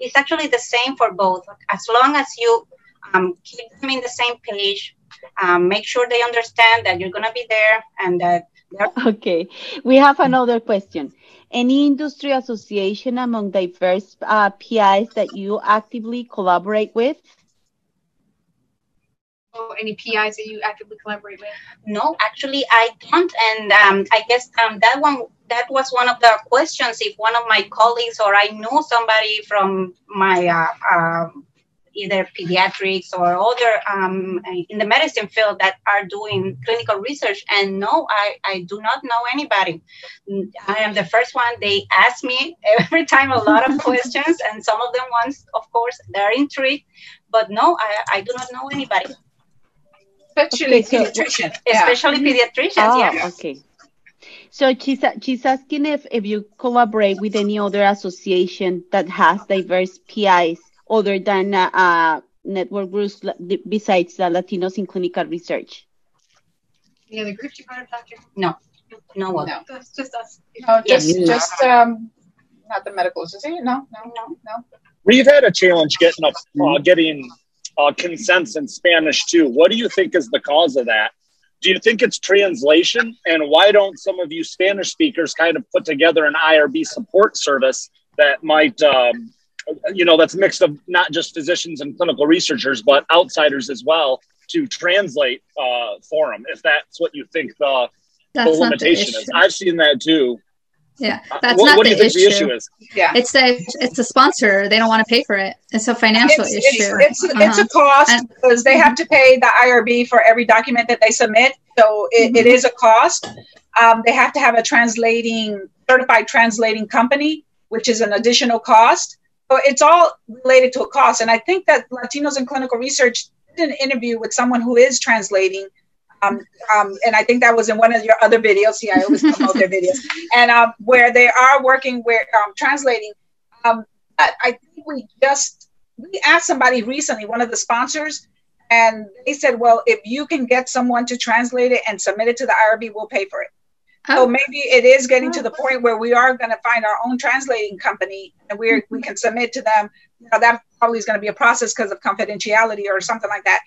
it's actually the same for both. As long as you um, keep them in the same page, um, make sure they understand that you're gonna be there and that they're Okay, we have another question. Any industry association among diverse uh, PIs that you actively collaborate with? or any PIs that you actively collaborate with. No, actually, I don't. And um, I guess um, that one that was one of the questions. If one of my colleagues or I know somebody from my uh, um, either pediatrics or other um, uh, in the medicine field that are doing clinical research, and no, I, I do not know anybody. I am the first one. They ask me every time a lot of questions, and some of them ones, of course, they're intrigued. But no, I, I do not know anybody, Especially Okay, so- pediatrician. Yeah. especially pediatricians. Mm-hmm. Oh, yeah. okay. So she's, she's asking if, if you collaborate with any other association that has diverse PIs other than uh, uh, network groups besides the Latinos in clinical research. Any other groups you part of, Doctor? No, no one. No. That's just us. No, just Yes. just um, not the medical association. No, no, no, no. We've had a challenge getting up, uh, getting uh, consents in Spanish too. What do you think is the cause of that? Do you think it's translation? And why don't some of you Spanish speakers kind of put together an IRB support service that might, um, you know, that's mixed of not just physicians and clinical researchers, but outsiders as well to translate uh, for them, if that's what you think the, the That's not the limitation is. I've seen that too. Yeah, Uh, that's what, not what do the you think issue. the issue is? Yeah. It's a it's a sponsor. They don't want to pay for it. It's a financial It's, issue. it's, it's, it's Uh-huh. a cost And- because they have to pay the IRB for every document that they submit. So it, Mm-hmm. it is a cost. Um, they have to have a translating, certified translating company, which is an additional cost. So it's all related to a cost. And I think that Latinos in Clinical Research did an interview with someone who is translating. Um, um, and I think that was in one of your other videos. See, I always promote their videos. And um, where they are working, where um, translating. Um, but I think we just we asked somebody recently, one of the sponsors, and they said, "Well, if you can get someone to translate it and submit it to the IRB, we'll pay for it." So Oh. maybe it is getting to the point where we are going to find our own translating company, and we we can submit to them. You know, that probably is going to be a process because of confidentiality or something like that.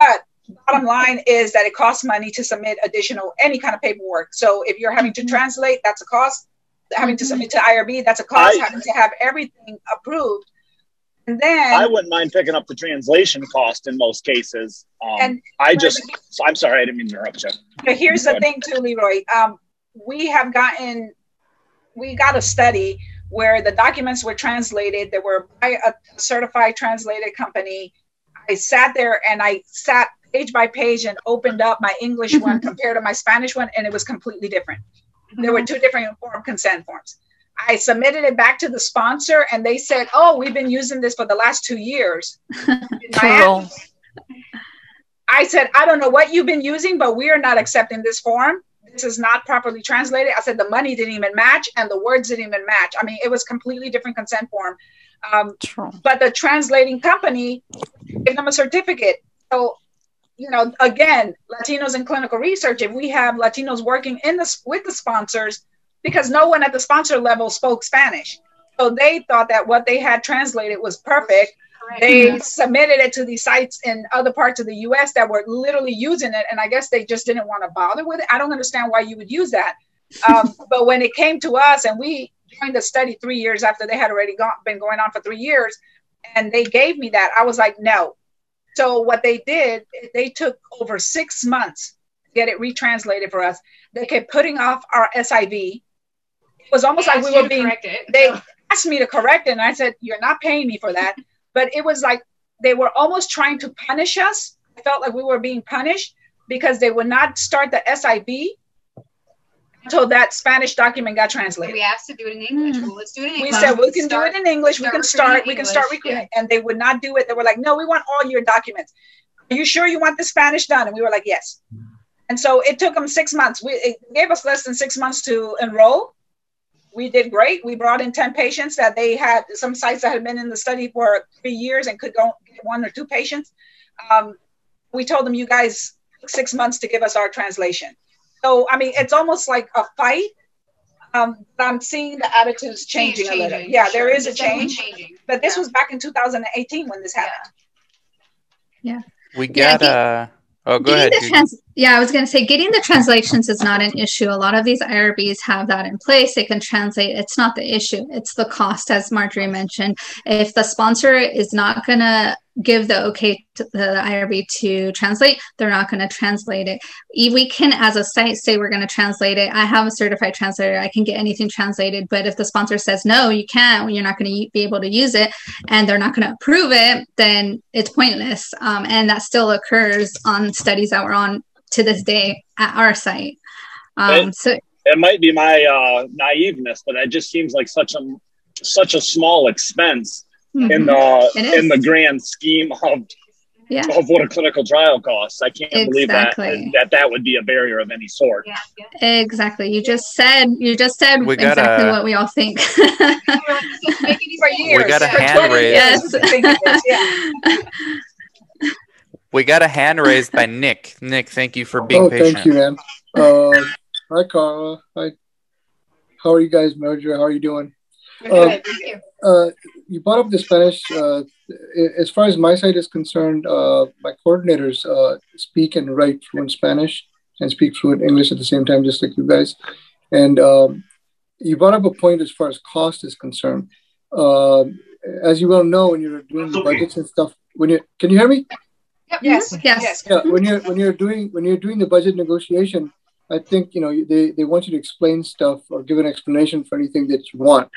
But bottom line is that it costs money to submit additional any kind of paperwork. So if you're having to translate, that's a cost. Having to submit to IRB, that's a cost. I- having to have everything approved, and then I wouldn't mind picking up the translation cost in most cases. Um, And- I just, I'm sorry, I didn't mean to interrupt you. But here's the thing too, Leroy. Um, we have gotten, we got a study where the documents were translated. They were by a certified translated company. I sat there and I sat page by page and opened up my English one compared to my Spanish one, and it was completely different. There were mm-hmm. two different informed consent forms. I submitted it back to the sponsor, and they said, "Oh, we've been using this for the last two years." I said, I don't know what you've been using, but we are not accepting this form. This is not properly translated. I said the money didn't even match and the words didn't even match. I mean, it was completely different consent form. Um, True. but the translating company gave them a certificate. So, you know, again, Latinos in clinical research, if we have Latinos working in this with the sponsors, because no one at the sponsor level spoke Spanish. So they thought that what they had translated was perfect they submitted it to these sites in other parts of the US that were literally using it. And I guess they just didn't want to bother with it. I don't understand why you would use that. Um, but when it came to us, and we joined the study three years after they had already gone, been going on for three years, and they gave me that, I was like, no. So what they did, they took over six months to get it retranslated for us. They kept putting off our SIV. It was almost They like we were being correct it, they so. asked me to correct it and i said you're not paying me for that but it was like they were almost trying to punish us. I felt like we were being punished because they would not start the SIV until that spanish document got translated. We asked to do it in English. Well, let's do it in we English. said we can do it in english. We can start we can start recruiting. And they would not do it. They were like no we want all your documents. Are you sure you want the spanish done? And we were like yes. And so it took them six months. We it gave us less than six months to enroll we did great. We brought in 10 patients that they had some sites that had been in the study for three years and could go get one or two patients. Um, we told them you guys six months to give us our translation. So i mean it's almost like a fight. Um, but i'm seeing the attitudes changing, a little. yeah there sure. is a It's definitely change changing. but this was back in 2018 when this happened. Yeah. We Yeah, got uh oh go Getting ahead. the trans- yeah, I was going to say getting the translations is not an issue. A lot of these IRBs have that in place. They can translate. It's not the issue. It's the cost, as Marjorie mentioned. If the sponsor is not going to give the okay to the IRB to translate, they're not going to translate it. We can, as a site, say we're going to translate it. I have a certified translator. I can get anything translated. But if the sponsor says no, you can't, you're not going to be able to use it, and they're not going to approve it, then it's pointless. Um, and that still occurs on studies that we're on to this day at our site. Um, It- so It might be my uh, naiveness, but it just seems like such a such a small expense in mhm. the in the grand scheme of yeah. of what a clinical trial costs. I can't believe that that that would be a barrier of any sort. Yeah, yeah. Exactly. You just said you just said We got exactly a- what we all think. Make it for easy. years got a for hand 20 raised. Yes. we've been thinking this, yeah. We got a hand raised by Nick. Nick, thank you for being oh, patient. thank you, man. Uh, hi, Carla. Hi. How are you guys, Marjorie? How are you doing? We're good. Thank you. Uh, you brought up the Spanish. Uh, as far as my side is concerned, uh, my coordinators uh, speak and write fluent Spanish and speak fluent English at the same time, just like you guys. And um, you brought up a point as far as cost is concerned. Uh, as you well know, when you're doing the budgets and stuff, when you can you hear me? Yes, Yes. yes. yeah when you're when you're doing when you're doing the budget negotiation i think you know they, they want you to explain stuff or give an explanation for anything that you want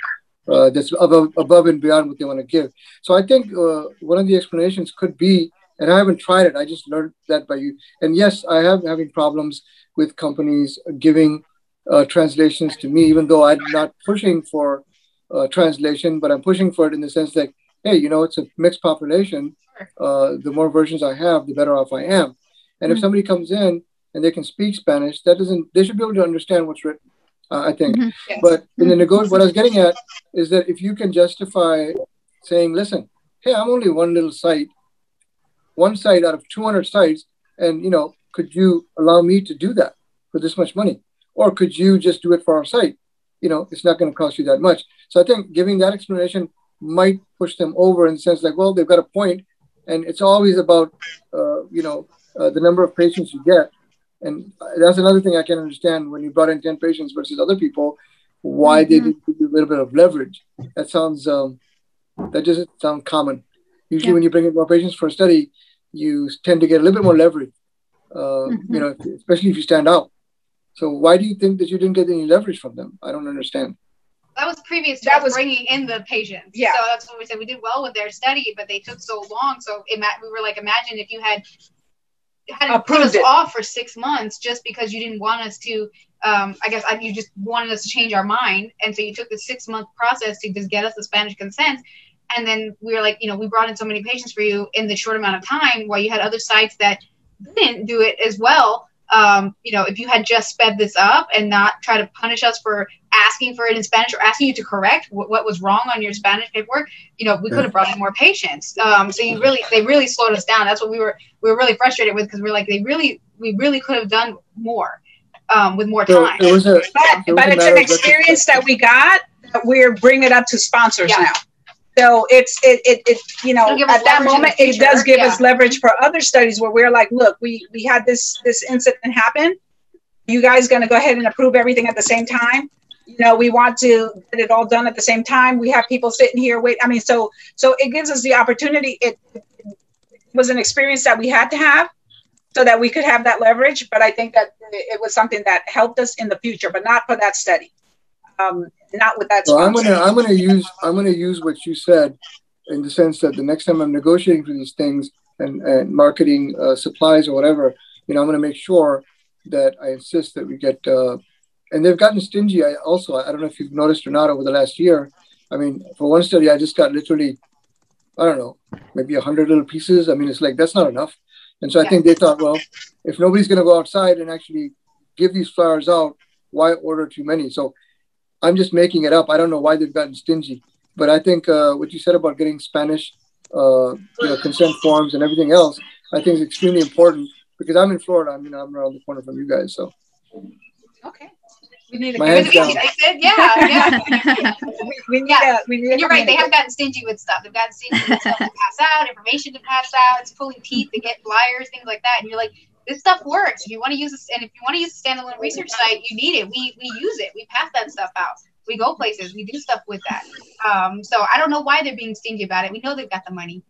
uh, that's above, above and beyond what they want to give so i think uh, one of the explanations could be and i haven't tried it i just learned that by you and yes i have having problems with companies giving uh, translations to me even though i'm not pushing for uh, translation, but I'm pushing for it in the sense that, hey, you know, it's a mixed population. Uh, the more versions I have, the better off I am. And if Mhm. somebody comes in and they can speak Spanish, that doesn't, they should be able to understand what's written, uh, I think. Mhm. Yes. But in the nego, what I was getting at is that if you can justify saying, listen, hey, I'm only one little site, one site out of 200 sites, and you know, could you allow me to do that for this much money, or could you just do it for our site? You know, it's not going to cost you that much. So I think giving that explanation might push them over in the sense like, well, they've got a point, and it's always about, uh, you know, uh, the number of patients you get. And that's another thing I can understand when you brought in 10 patients versus other people, why they Mhm. did give you a little bit of leverage. That sounds, um, that doesn't sound common. Usually, Yeah. when you bring in more patients for a study, you tend to get a little bit more leverage, uh, Mhm. you know, especially if you stand out. So, why do you think that you didn't get any leverage from them? I don't understand. That was previous to That us was- bringing in the patients. Yeah. So that's what we said. We did well with their study, but they took so long. So ima- we were like, imagine if you had had Approved us it. off for six months just because you didn't want us to. Um, I guess you just wanted us to change our mind, and so you took the six month process to just get us the Spanish consent. And then we were like, you know, we brought in so many patients for you in the short amount of time, while you had other sites that didn't do it as well. Um, you know, if you had just sped this up and not try to punish us for asking for it in Spanish or asking you to correct what, what was wrong on your Spanish paperwork, you know, we could have brought in more patients. Um, so you really, they really slowed us down. That's what we were, we were really frustrated with because we're like, they really, we really could have done more um, with more So time. it was a, But, it was but a it's an experience that we got. that We're bringing it up to sponsors Yeah. now. So it's it, it, it you know It'll give us at that leverage in the moment it does give yeah. us leverage for other studies where we're like, look, we we had this this incident happen. You guys going to go ahead and approve everything at the same time? You know, we want to get it all done at the same time. We have people sitting here wait. I mean, so so it gives us the opportunity. It, it was an experience that we had to have so that we could have that leverage. But I think that it was something that helped us in the future, but not for that study. Um, not with that. So I'm gonna I'm gonna use I'm gonna use what you said in the sense that the next time I'm negotiating for these things and, and marketing uh, supplies or whatever, you know, I'm gonna make sure that I insist that we get. Uh, and they've gotten stingy. I also I don't know if you've noticed or not over the last year. I mean, for one study, I just got literally, I don't know, maybe a hundred little pieces. I mean, it's like that's not enough. And so I think they thought, well, if nobody's gonna go outside and actually give these flowers out, why order too many? So I'm just making it up. I don't know why they've gotten stingy, but I think uh, what you said about getting Spanish, uh, you know, consent forms and everything else, I think is extremely important because I'm in Florida. I mean, I'm around the corner from you guys, so Okay. We need a My It hands down. They said, yeah, yeah. we, we need Yeah. a, we need you're right. They have gotten stingy with stuff. They've gotten stingy with stuff to pass out, information to pass out. It's pulling teeth to get flyers, things like that. And you're like, this stuff works. If you want to use this, and if you want to use a standalone research site, you need it. We we use it. We pass that stuff out. We go places. We do stuff with that. Um, so I don't know why they're being stingy about it. We know they've got the money.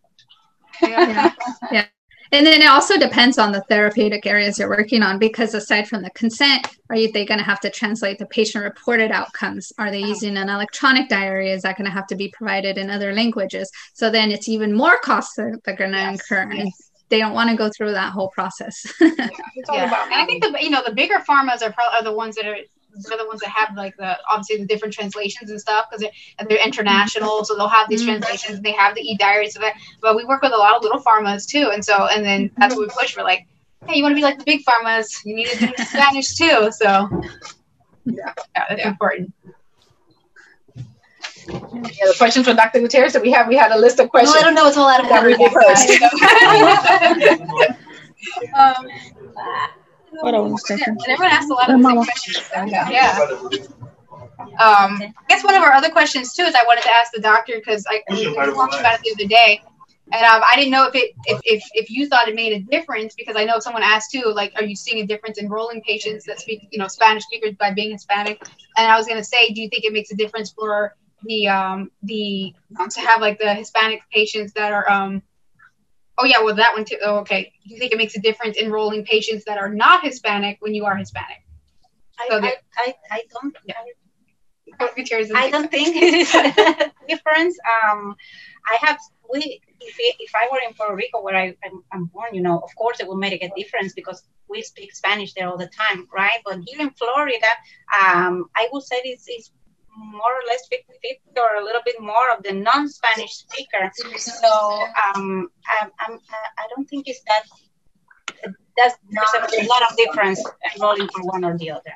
yeah. yeah. And then it also depends on the therapeutic areas you're working on because aside from the consent, are you they going to have to translate the patient reported outcomes? Are they using an electronic diary? Is that going to have to be provided in other languages? So then it's even more costs that they're going to Yes, incur. And they don't want to go through that whole process. It's all Yeah. about And I think the you know the bigger pharmas are probably are the ones that are they're the ones that have like the obviously the different translations and stuff because they're, they're international so they'll have these Mhm. translations they have the e-diaries so that but we work with a lot of little pharmas too and so and then that's what we push we're like hey you want to be like the big pharmas you need to do Spanish too so yeah, that's Yeah. important Yeah, the questions for Dr. Gutierrez that we have, we had a list of no questions. I don't know it's all out of That we order. reversed. um, Hold on one yeah, second. and everyone asked a lot of Yeah, the same questions. So, yeah. Um, I guess one of our other questions too is I wanted to ask the doctor because I we were talking about it the other day, and um, I didn't know if it if, if if you thought it made a difference because I know someone asked too, like, are you seeing a difference in rolling patients that speak you know Spanish speakers by being Hispanic? And I was gonna say, do you think it makes a difference for the um the to have like the Hispanic patients that are um oh yeah well that one too oh, okay do you think it makes a difference enrolling patients that are not Hispanic when you are Hispanic? I, So I, I, I don't I, Gutierrez is- I don't think it is a difference. Um, I have we if, if I were in Puerto Rico where I, I'm, I'm born, you know, of course it would make a difference because we speak Spanish there all the time, right? But here in Florida, um, I would say it's, it's more or less 50 50 or a little bit more of the non Spanish speaker. So um, I, I'm, I don't think it's that. That's, there's a lot of difference enrolling for one or the other.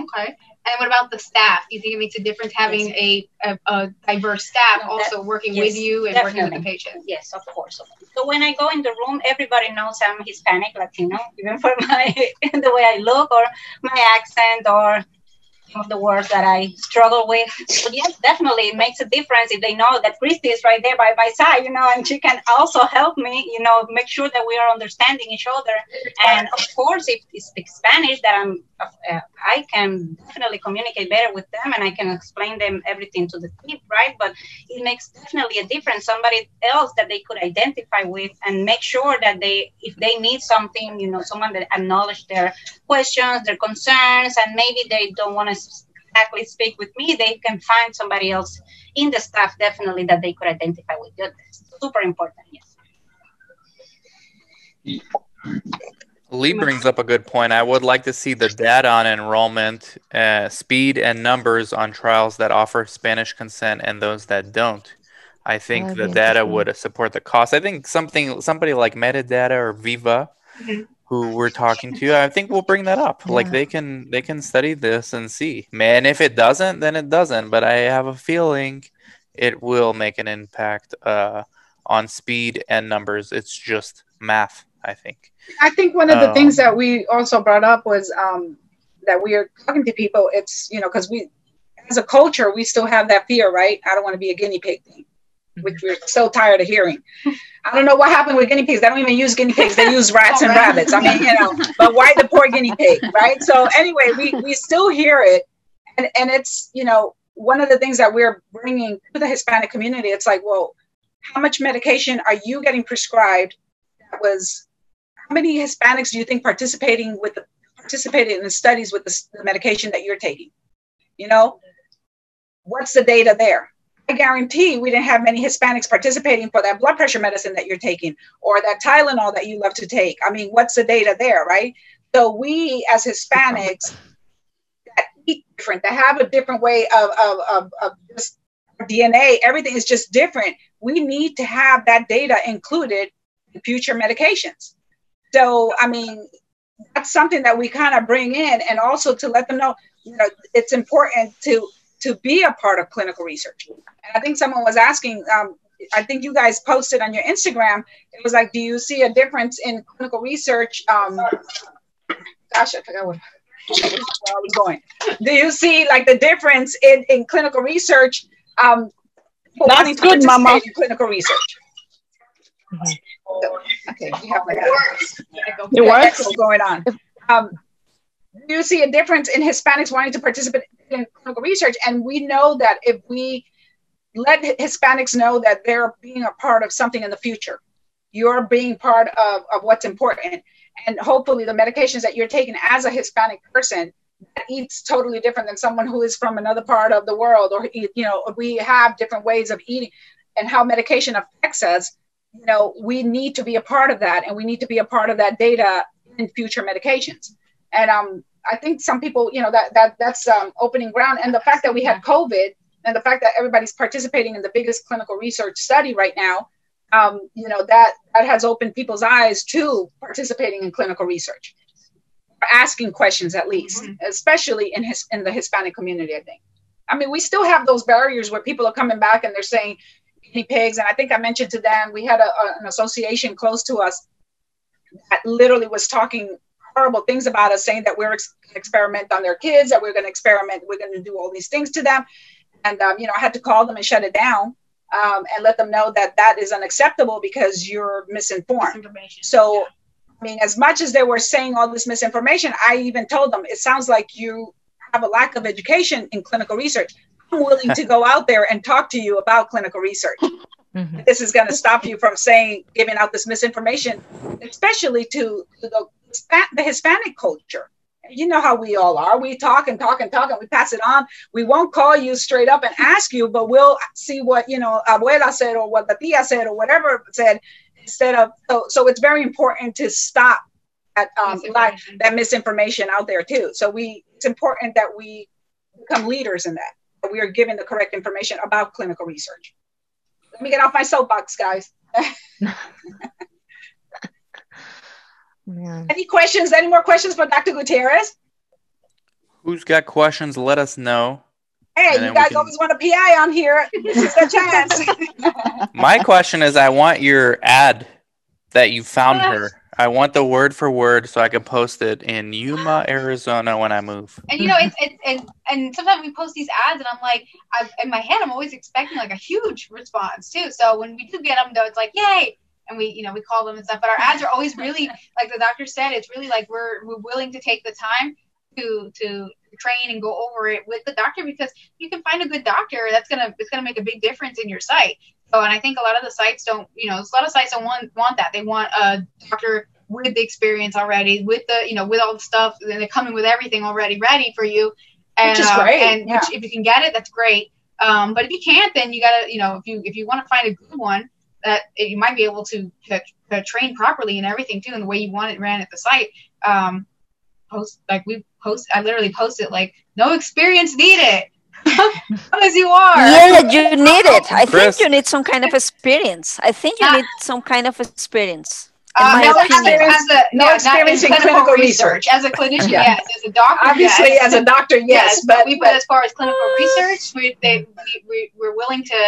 Okay. And what about the staff? Do you think it makes a difference having a, a, a diverse staff no, also working yes, with you and definitely. working with the patients? Yes, of course. So when I go in the room, everybody knows I'm Hispanic, Latino, even for my the way I look or my accent or of the words that I struggle with. But yes, definitely it makes a difference if they know that Christy is right there by my side, you know, and she can also help me, you know, make sure that we are understanding each other. And of course, if speak Spanish, that I'm, uh, I can definitely communicate better with them and I can explain them everything to the tip, right? But it makes definitely a difference. Somebody else that they could identify with and make sure that they, if they need something, you know, someone that acknowledge their questions, their concerns, and maybe they don't want to exactly speak with me, they can find somebody else in the staff definitely that they could identify with. That's super important. Yes. Lee brings up a good point. I would like to see the data on enrollment, uh, speed, and numbers on trials that offer Spanish consent and those that don't. I think the data would support the cost. I think something somebody like Medidata or Veeva mm-hmm who we're talking to, I think we'll bring that up. Yeah. Like they can they can study this and see. Man, if it doesn't, then it doesn't. But I have a feeling it will make an impact uh, on speed and numbers. It's just math, I think. I think one of the um, things that we also brought up was um, that we are talking to people. It's you know because we as a culture we still have that fear, right? I don't want to be a guinea pig thing which we're so tired of hearing. I don't know what happened with guinea pigs. They don't even use guinea pigs. They use rats and rabbits. I mean, you know, but why the poor guinea pig, right? So anyway, we, we still hear it. And, and it's, you know, one of the things that we're bringing to the Hispanic community, it's like, well, how much medication are you getting prescribed that was, how many Hispanics do you think participating with the, participated in the studies with the, the medication that you're taking? You know, what's the data there? I guarantee we didn't have many Hispanics participating for that blood pressure medicine that you're taking or that Tylenol that you love to take. I mean, what's the data there, right? So we as Hispanics that eat different, that have a different way of, of, of, of just DNA, everything is just different. We need to have that data included in future medications. So, I mean, that's something that we kind of bring in and also to let them know, you know, it's important to to be a part of clinical research. And I think someone was asking, um, I think you guys posted on your Instagram, it was like, do you see a difference in clinical research? Um, gosh, I forgot what, where I was going. Do you see like the difference in, in clinical research? Um, That's good, Mama. In clinical research. Mm-hmm. So, okay, we have like a, it works. going on. Um, do you see a difference in Hispanics wanting to participate in clinical research? And we know that if we let Hispanics know that they're being a part of something in the future, you're being part of, of what's important. And hopefully, the medications that you're taking as a Hispanic person that eats totally different than someone who is from another part of the world, or you know, we have different ways of eating and how medication affects us. You know, we need to be a part of that, and we need to be a part of that data in future medications. And um, I think some people, you know, that that that's um, opening ground. And the fact that we had COVID and the fact that everybody's participating in the biggest clinical research study right now, um, you know, that that has opened people's eyes to participating in clinical research, asking questions at least, mm-hmm. especially in his in the Hispanic community. I think. I mean, we still have those barriers where people are coming back and they're saying guinea pigs. And I think I mentioned to them we had a, a, an association close to us that literally was talking horrible things about us, saying that we're ex- experiment on their kids, that we're going to experiment, we're going to do all these things to them. And um, you know, I had to call them and shut it down um, and let them know that that is unacceptable because you're misinformed. So, I mean, as much as they were saying all this misinformation, I even told them it sounds like you have a lack of education in clinical research. I'm willing to go out there and talk to you about clinical research. Mm-hmm. This is going to stop you from saying, giving out this misinformation, especially to, to the the Hispanic culture. You know how we all are. We talk and talk and talk and we pass it on. We won't call you straight up and ask you, but we'll see what, you know, abuela said or what the tia said or whatever said instead of, so, so it's very important to stop that, um, like, that misinformation out there too. So we, it's important that we become leaders in that that we are giving the correct information about clinical research. Let me get off my soapbox, guys. Yeah. Any questions? Any more questions for Dr. Gutierrez? Who's got questions? Let us know. Hey, And you guys can- always want a PI on here. This is the chance. My question is I want your ad that you found her. I want the word for word so I can post it in Yuma, Arizona when I move. And you know, it's, it's and and sometimes we post these ads, and I'm like, I, in my head, I'm always expecting like a huge response too. So when we do get them, though, it's like, yay! And we, you know, we call them and stuff. But our ads are always really, like the doctor said, it's really like we're we're willing to take the time to to train and go over it with the doctor because you can find a good doctor that's gonna it's gonna make a big difference in your site. So, and I think a lot of the sites don't, you know, a lot of sites don't want want that. They want a doctor with the experience already, with the, you know, with all the stuff, and they're coming with everything already ready for you. And, Which is uh, great, and yeah. which, if you can get it, that's great. Um, but if you can't, then you gotta, you know, if you if you want to find a good one that you might be able to, to, to train properly and everything too, and the way you want it ran at the site. Um, post like we post, I literally post it like no experience needed. Come as you are. Yeah, you need it. I Chris. think you need some kind of experience. I think you Uh, need some kind of experience. Uh, no, as opinion. as a, No yeah, experience in clinical, clinical research. research. As a clinician, Yeah. yes. As a doctor, Obviously, yes. as a doctor, yes, but, we, but but as far as clinical research, we, they, we, we, we're willing to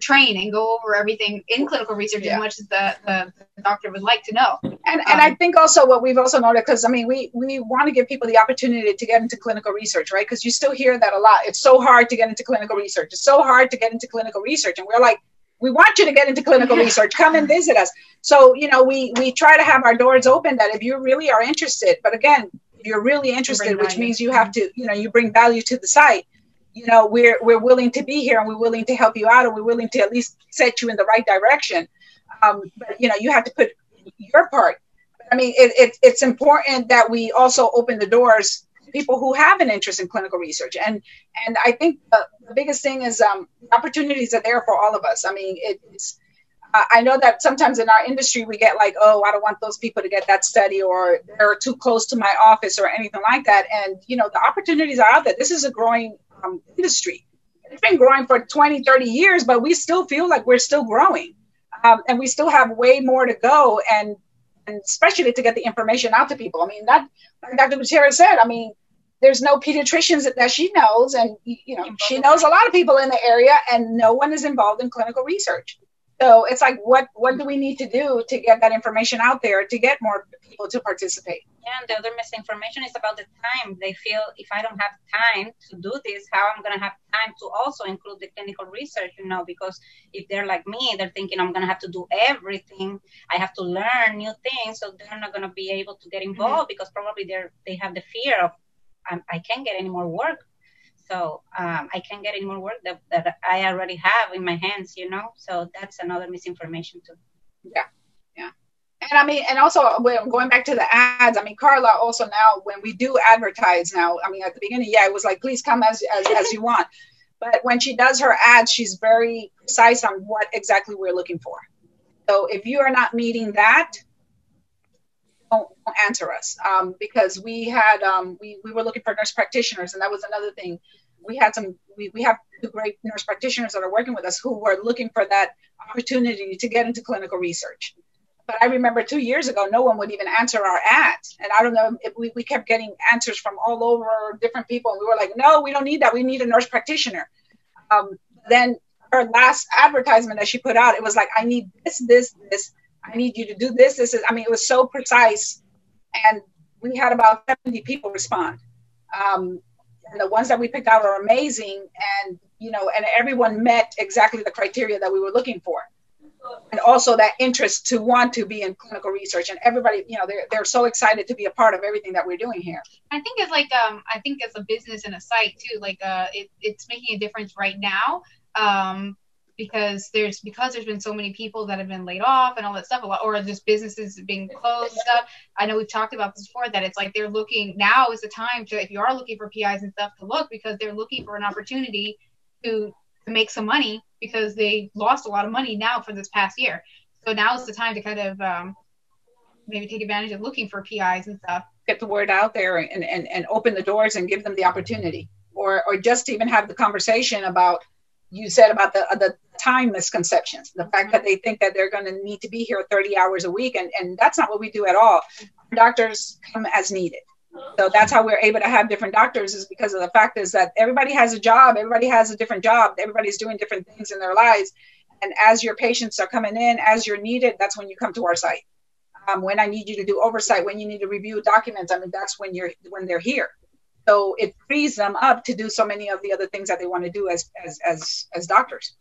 train and go over everything in clinical research Yeah. as much as the, the, the doctor would like to know. and, um, and I think also what we've also noted, because I mean, we, we want to give people the opportunity to get into clinical research, right? Because you still hear that a lot. It's so hard to get into clinical research. It's so hard to get into clinical research. And we're like, we want you to get into clinical research. Come and visit us. So, you know, we, we try to have our doors open that if you really are interested, but again, if you're really interested, which value. means you have to, you know, you bring value to the site. You know, we're we're willing to be here and we're willing to help you out and we're willing to at least set you in the right direction. Um, but you know, you have to put your part. I mean, it, it, it's important that we also open the doors to people who have an interest in clinical research. And and I think the, the biggest thing is um, opportunities are there for all of us. I mean, it, it's I know that sometimes in our industry we get like, oh, I don't want those people to get that study, or they're too close to my office, or anything like that. And you know, the opportunities are out there. This is a growing um, industry. It's been growing for 20, 30 years, but we still feel like we're still growing, um, and we still have way more to go. And and especially to get the information out to people. I mean, that like Dr. Gutierrez said. I mean, there's no pediatricians that, that she knows, and you know, she knows a lot of people in the area, and no one is involved in clinical research. So it's like, what what do we need to do to get that information out there to get more people to participate? And the other misinformation is about the time. They feel if I don't have time to do this, how I'm gonna have time to also include the clinical research, you know, because if they're like me, they're thinking I'm gonna have to do everything. I have to learn new things, so they're not gonna be able to get involved because probably they're they have the fear of um, I can't get any more work. So um, I can't get any more work that, that I already have in my hands, you know. So that's another misinformation too. Yeah. And I mean, and also going back to the ads, I mean, Carla also now when we do advertise now, I mean, at the beginning, yeah, it was like, please come as as, as you want. But when she does her ads, she's very precise on what exactly we're looking for. So if you are not meeting that, don't, don't answer us um, because we had um, we, we were looking for nurse practitioners and that was another thing we had some we, we have two great nurse practitioners that are working with us who were looking for that opportunity to get into clinical research but i remember two years ago no one would even answer our ads and i don't know if we, we kept getting answers from all over different people and we were like no we don't need that we need a nurse practitioner um, then her last advertisement that she put out it was like i need this this this I need you to do this. This is, I mean, it was so precise. And we had about 70 people respond. Um, and the ones that we picked out are amazing. And, you know, and everyone met exactly the criteria that we were looking for. And also that interest to want to be in clinical research. And everybody, you know, they're, they're so excited to be a part of everything that we're doing here. I think it's like um I think as a business and a site too, like uh it, it's making a difference right now. Um because there's because there's been so many people that have been laid off and all that stuff a lot or just businesses being closed stuff. I know we've talked about this before that it's like they're looking now is the time to if you are looking for PIs and stuff to look because they're looking for an opportunity to to make some money because they lost a lot of money now for this past year. So now is the time to kind of um, maybe take advantage of looking for PIs and stuff. Get the word out there and, and, and open the doors and give them the opportunity. Or or just even have the conversation about you said about the the time misconceptions the fact that they think that they're going to need to be here 30 hours a week and and that's not what we do at all doctors come as needed so that's how we're able to have different doctors is because of the fact is that everybody has a job everybody has a different job everybody's doing different things in their lives. And as your patients are coming in as you're needed that's when you come to our site. Um, when i need you to do oversight when you need to review documents i mean that's when you're when they're here. So it frees them up to do so many of the other things that they want to do as as as, as doctors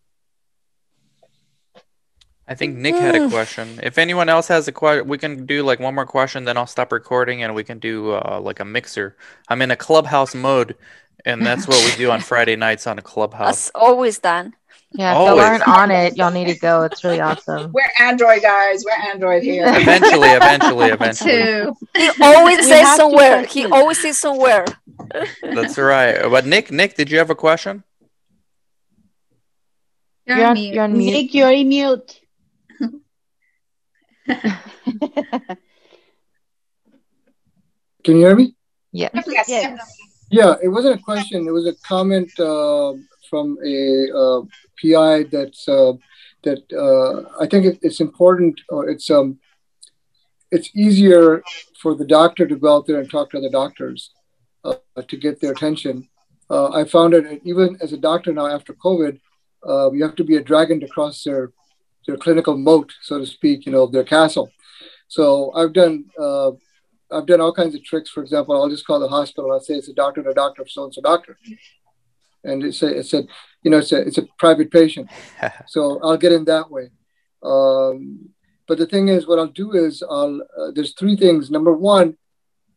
I think Nick had a question. If anyone else has a question, we can do like one more question, then I'll stop recording and we can do uh, like a mixer. I'm in a clubhouse mode, and that's what we do on Friday nights on a clubhouse. That's always done. Yeah, if y'all Always. aren't on it, y'all need to go. It's really awesome. we're android guys we're android here Eventually, eventually, eventually. Two. He always We says to somewhere. He it. always says somewhere. That's right. But Nick, Nick, did you have a question? You're, You're on on, mute. you're on mute. Nick, you're in mute. Can you hear me? Yeah. Yes. Yes. Yeah, it wasn't a question. It was a comment uh, from a uh, PI that's uh, that uh, I think it, it's important. Or it's um, it's easier for the doctor to go out there and talk to other doctors uh, to get their attention. Uh, I found it even as a doctor now after COVID, uh, you have to be a dragon to cross their their clinical moat, so to speak. You know, of their castle. So I've done uh, I've done all kinds of tricks. For example, I'll just call the hospital. I'll say it's a doctor and a doctor of so and so doctor, and it's a, it's a you know it's a it's a private patient. so I'll get in that way. Um, but the thing is, what I'll do is I'll uh, there's three things. Number one,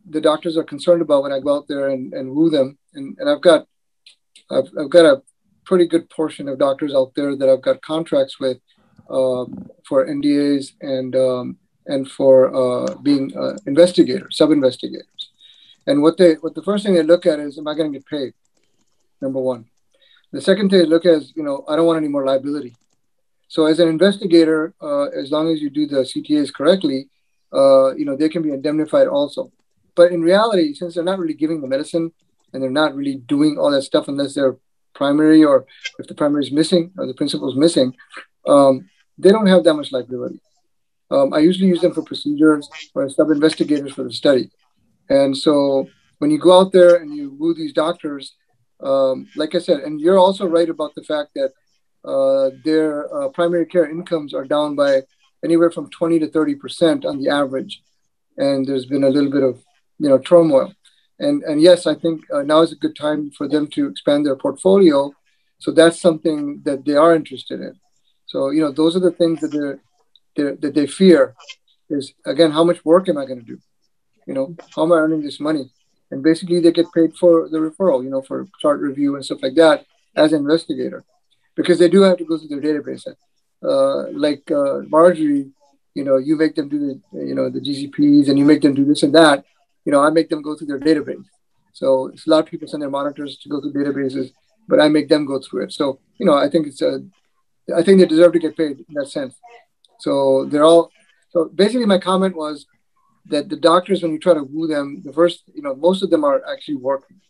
the doctors are concerned about when I go out there and, and woo them, and, and I've got I've, I've got a pretty good portion of doctors out there that I've got contracts with for NDAs and um, and for uh, being uh, investigators, sub-investigators. And what they, what the first thing they look at is, am I going to get paid? Number one. The second thing they look at is, you know, I don't want any more liability. So as an investigator, uh, as long as you do the CTAs correctly, uh, you know, they can be indemnified also. But in reality, since they're not really giving the medicine and they're not really doing all that stuff unless they're primary or if the primary is missing or the principal is missing, um, they don't have that much liability. Um, I usually use them for procedures or sub investigators for the study. And so when you go out there and you woo these doctors, um, like I said, and you're also right about the fact that uh, their uh, primary care incomes are down by anywhere from 20 to 30 percent on the average. And there's been a little bit of you know turmoil. And and yes, I think uh, now is a good time for them to expand their portfolio. So that's something that they are interested in. So you know those are the things that they're they, that they fear is again how much work am i going to do? You know how am i earning this money? And basically they get paid for the referral you know for chart review and stuff like that as an investigator because they do have to go through their database. Uh, like uh, marjorie you know you make them do the you know the gcps and you make them do this and that. You know i make them go through their database. So it's a lot of people send their monitors to go through databases but i make them go through it. So you know i think it's a i think they deserve to get paid in that sense so they're all. So basically, my comment was that the doctors, when you try to woo them, the first, you know, most of them are actually working.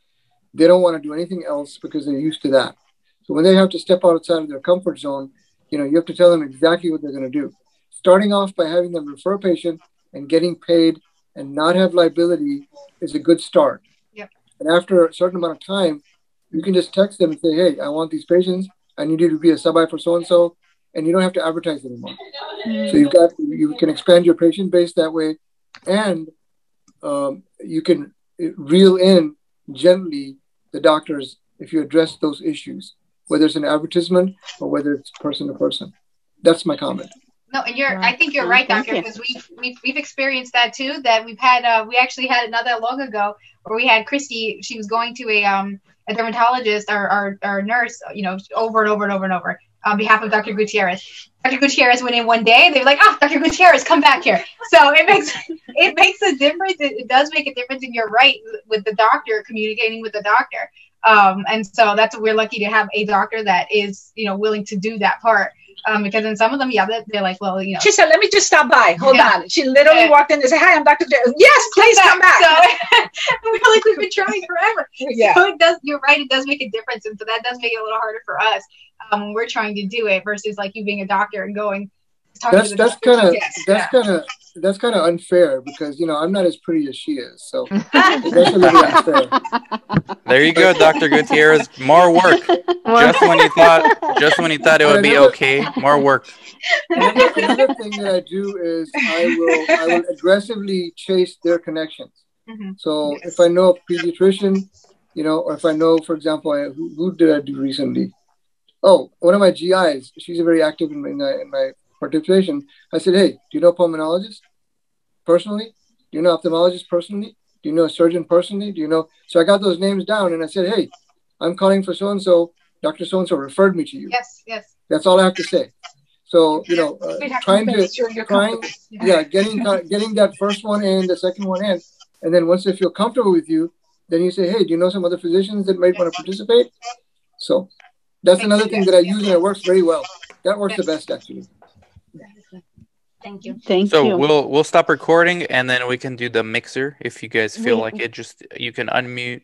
They don't want to do anything else because they're used to that. So when they have to step outside of their comfort zone, you know, you have to tell them exactly what they're going to do. Starting off by having them refer a patient and getting paid and not have liability is a good start. Yep. And after a certain amount of time, you can just text them and say, "Hey, I want these patients. I need you to be a sub for so and so." and you don't have to advertise anymore. So you've got you can expand your patient base that way, and um, you can reel in gently the doctors if you address those issues, whether it's an advertisement or whether it's person to person. That's my comment. No, and you're. Right. I think you're right, thank doctor, because we've, we've we've experienced that too. That we've had. Uh, we actually had another long ago where we had Christy. She was going to a um a dermatologist or or, or nurse, you know, over and over and over and over on behalf of Dr. Gutierrez. Dr. Gutierrez went in one day. They were like, "Oh, Dr. Gutierrez, come back here." So it makes it makes a difference. It, it does make a difference, and you're right with the doctor communicating with the doctor. Um, and so that's we're lucky to have a doctor that is you know willing to do that part. Um, because in some of them, yeah, they're, like, well, you know. She said, "Let me just stop by. Hold Yeah. on." She literally Yeah. walked in and said, "Hi, I'm Dr. J. Yes, please come back." So we're like, we've been trying forever. Yeah. So it does. You're right. It does make a difference, and so that does make it a little harder for us um, we're trying to do it versus like you being a doctor and going. Talking That's to the that's doctor. kind of Yes, that's yeah. kind of that's kind of unfair because you know I'm not as pretty as she is, so that's a little unfair. There you go, Dr. Gutierrez. More work. Just when you thought just when you thought it would be okay, more work. Another, another thing that I do is I will I will aggressively chase their connections. Mhm. So if I know a pediatrician, you know, or if I know, for example, I, who, who did I do recently? Oh, one of my GIs. She's very active in, my, in my participation. I said, hey, do you know a pulmonologist personally? Do you know ophthalmologist personally? Do you know a surgeon personally? Do you know? So I got those names down and I said, hey, I'm calling for so and so. Dr. So and so referred me to you. Yes, yes. That's all I have to say. So you know, uh, trying to sure trying, comfortable. yeah, getting getting that first one in, the second one in, and then once they feel comfortable with you, then you say, hey, do you know some other physicians that might want to participate? So that's another thing that I use and it works very well. That works the best actually. Thank you. Thank So you. So we'll we'll stop recording and then we can do the mixer if you guys feel We- like it. Just you can unmute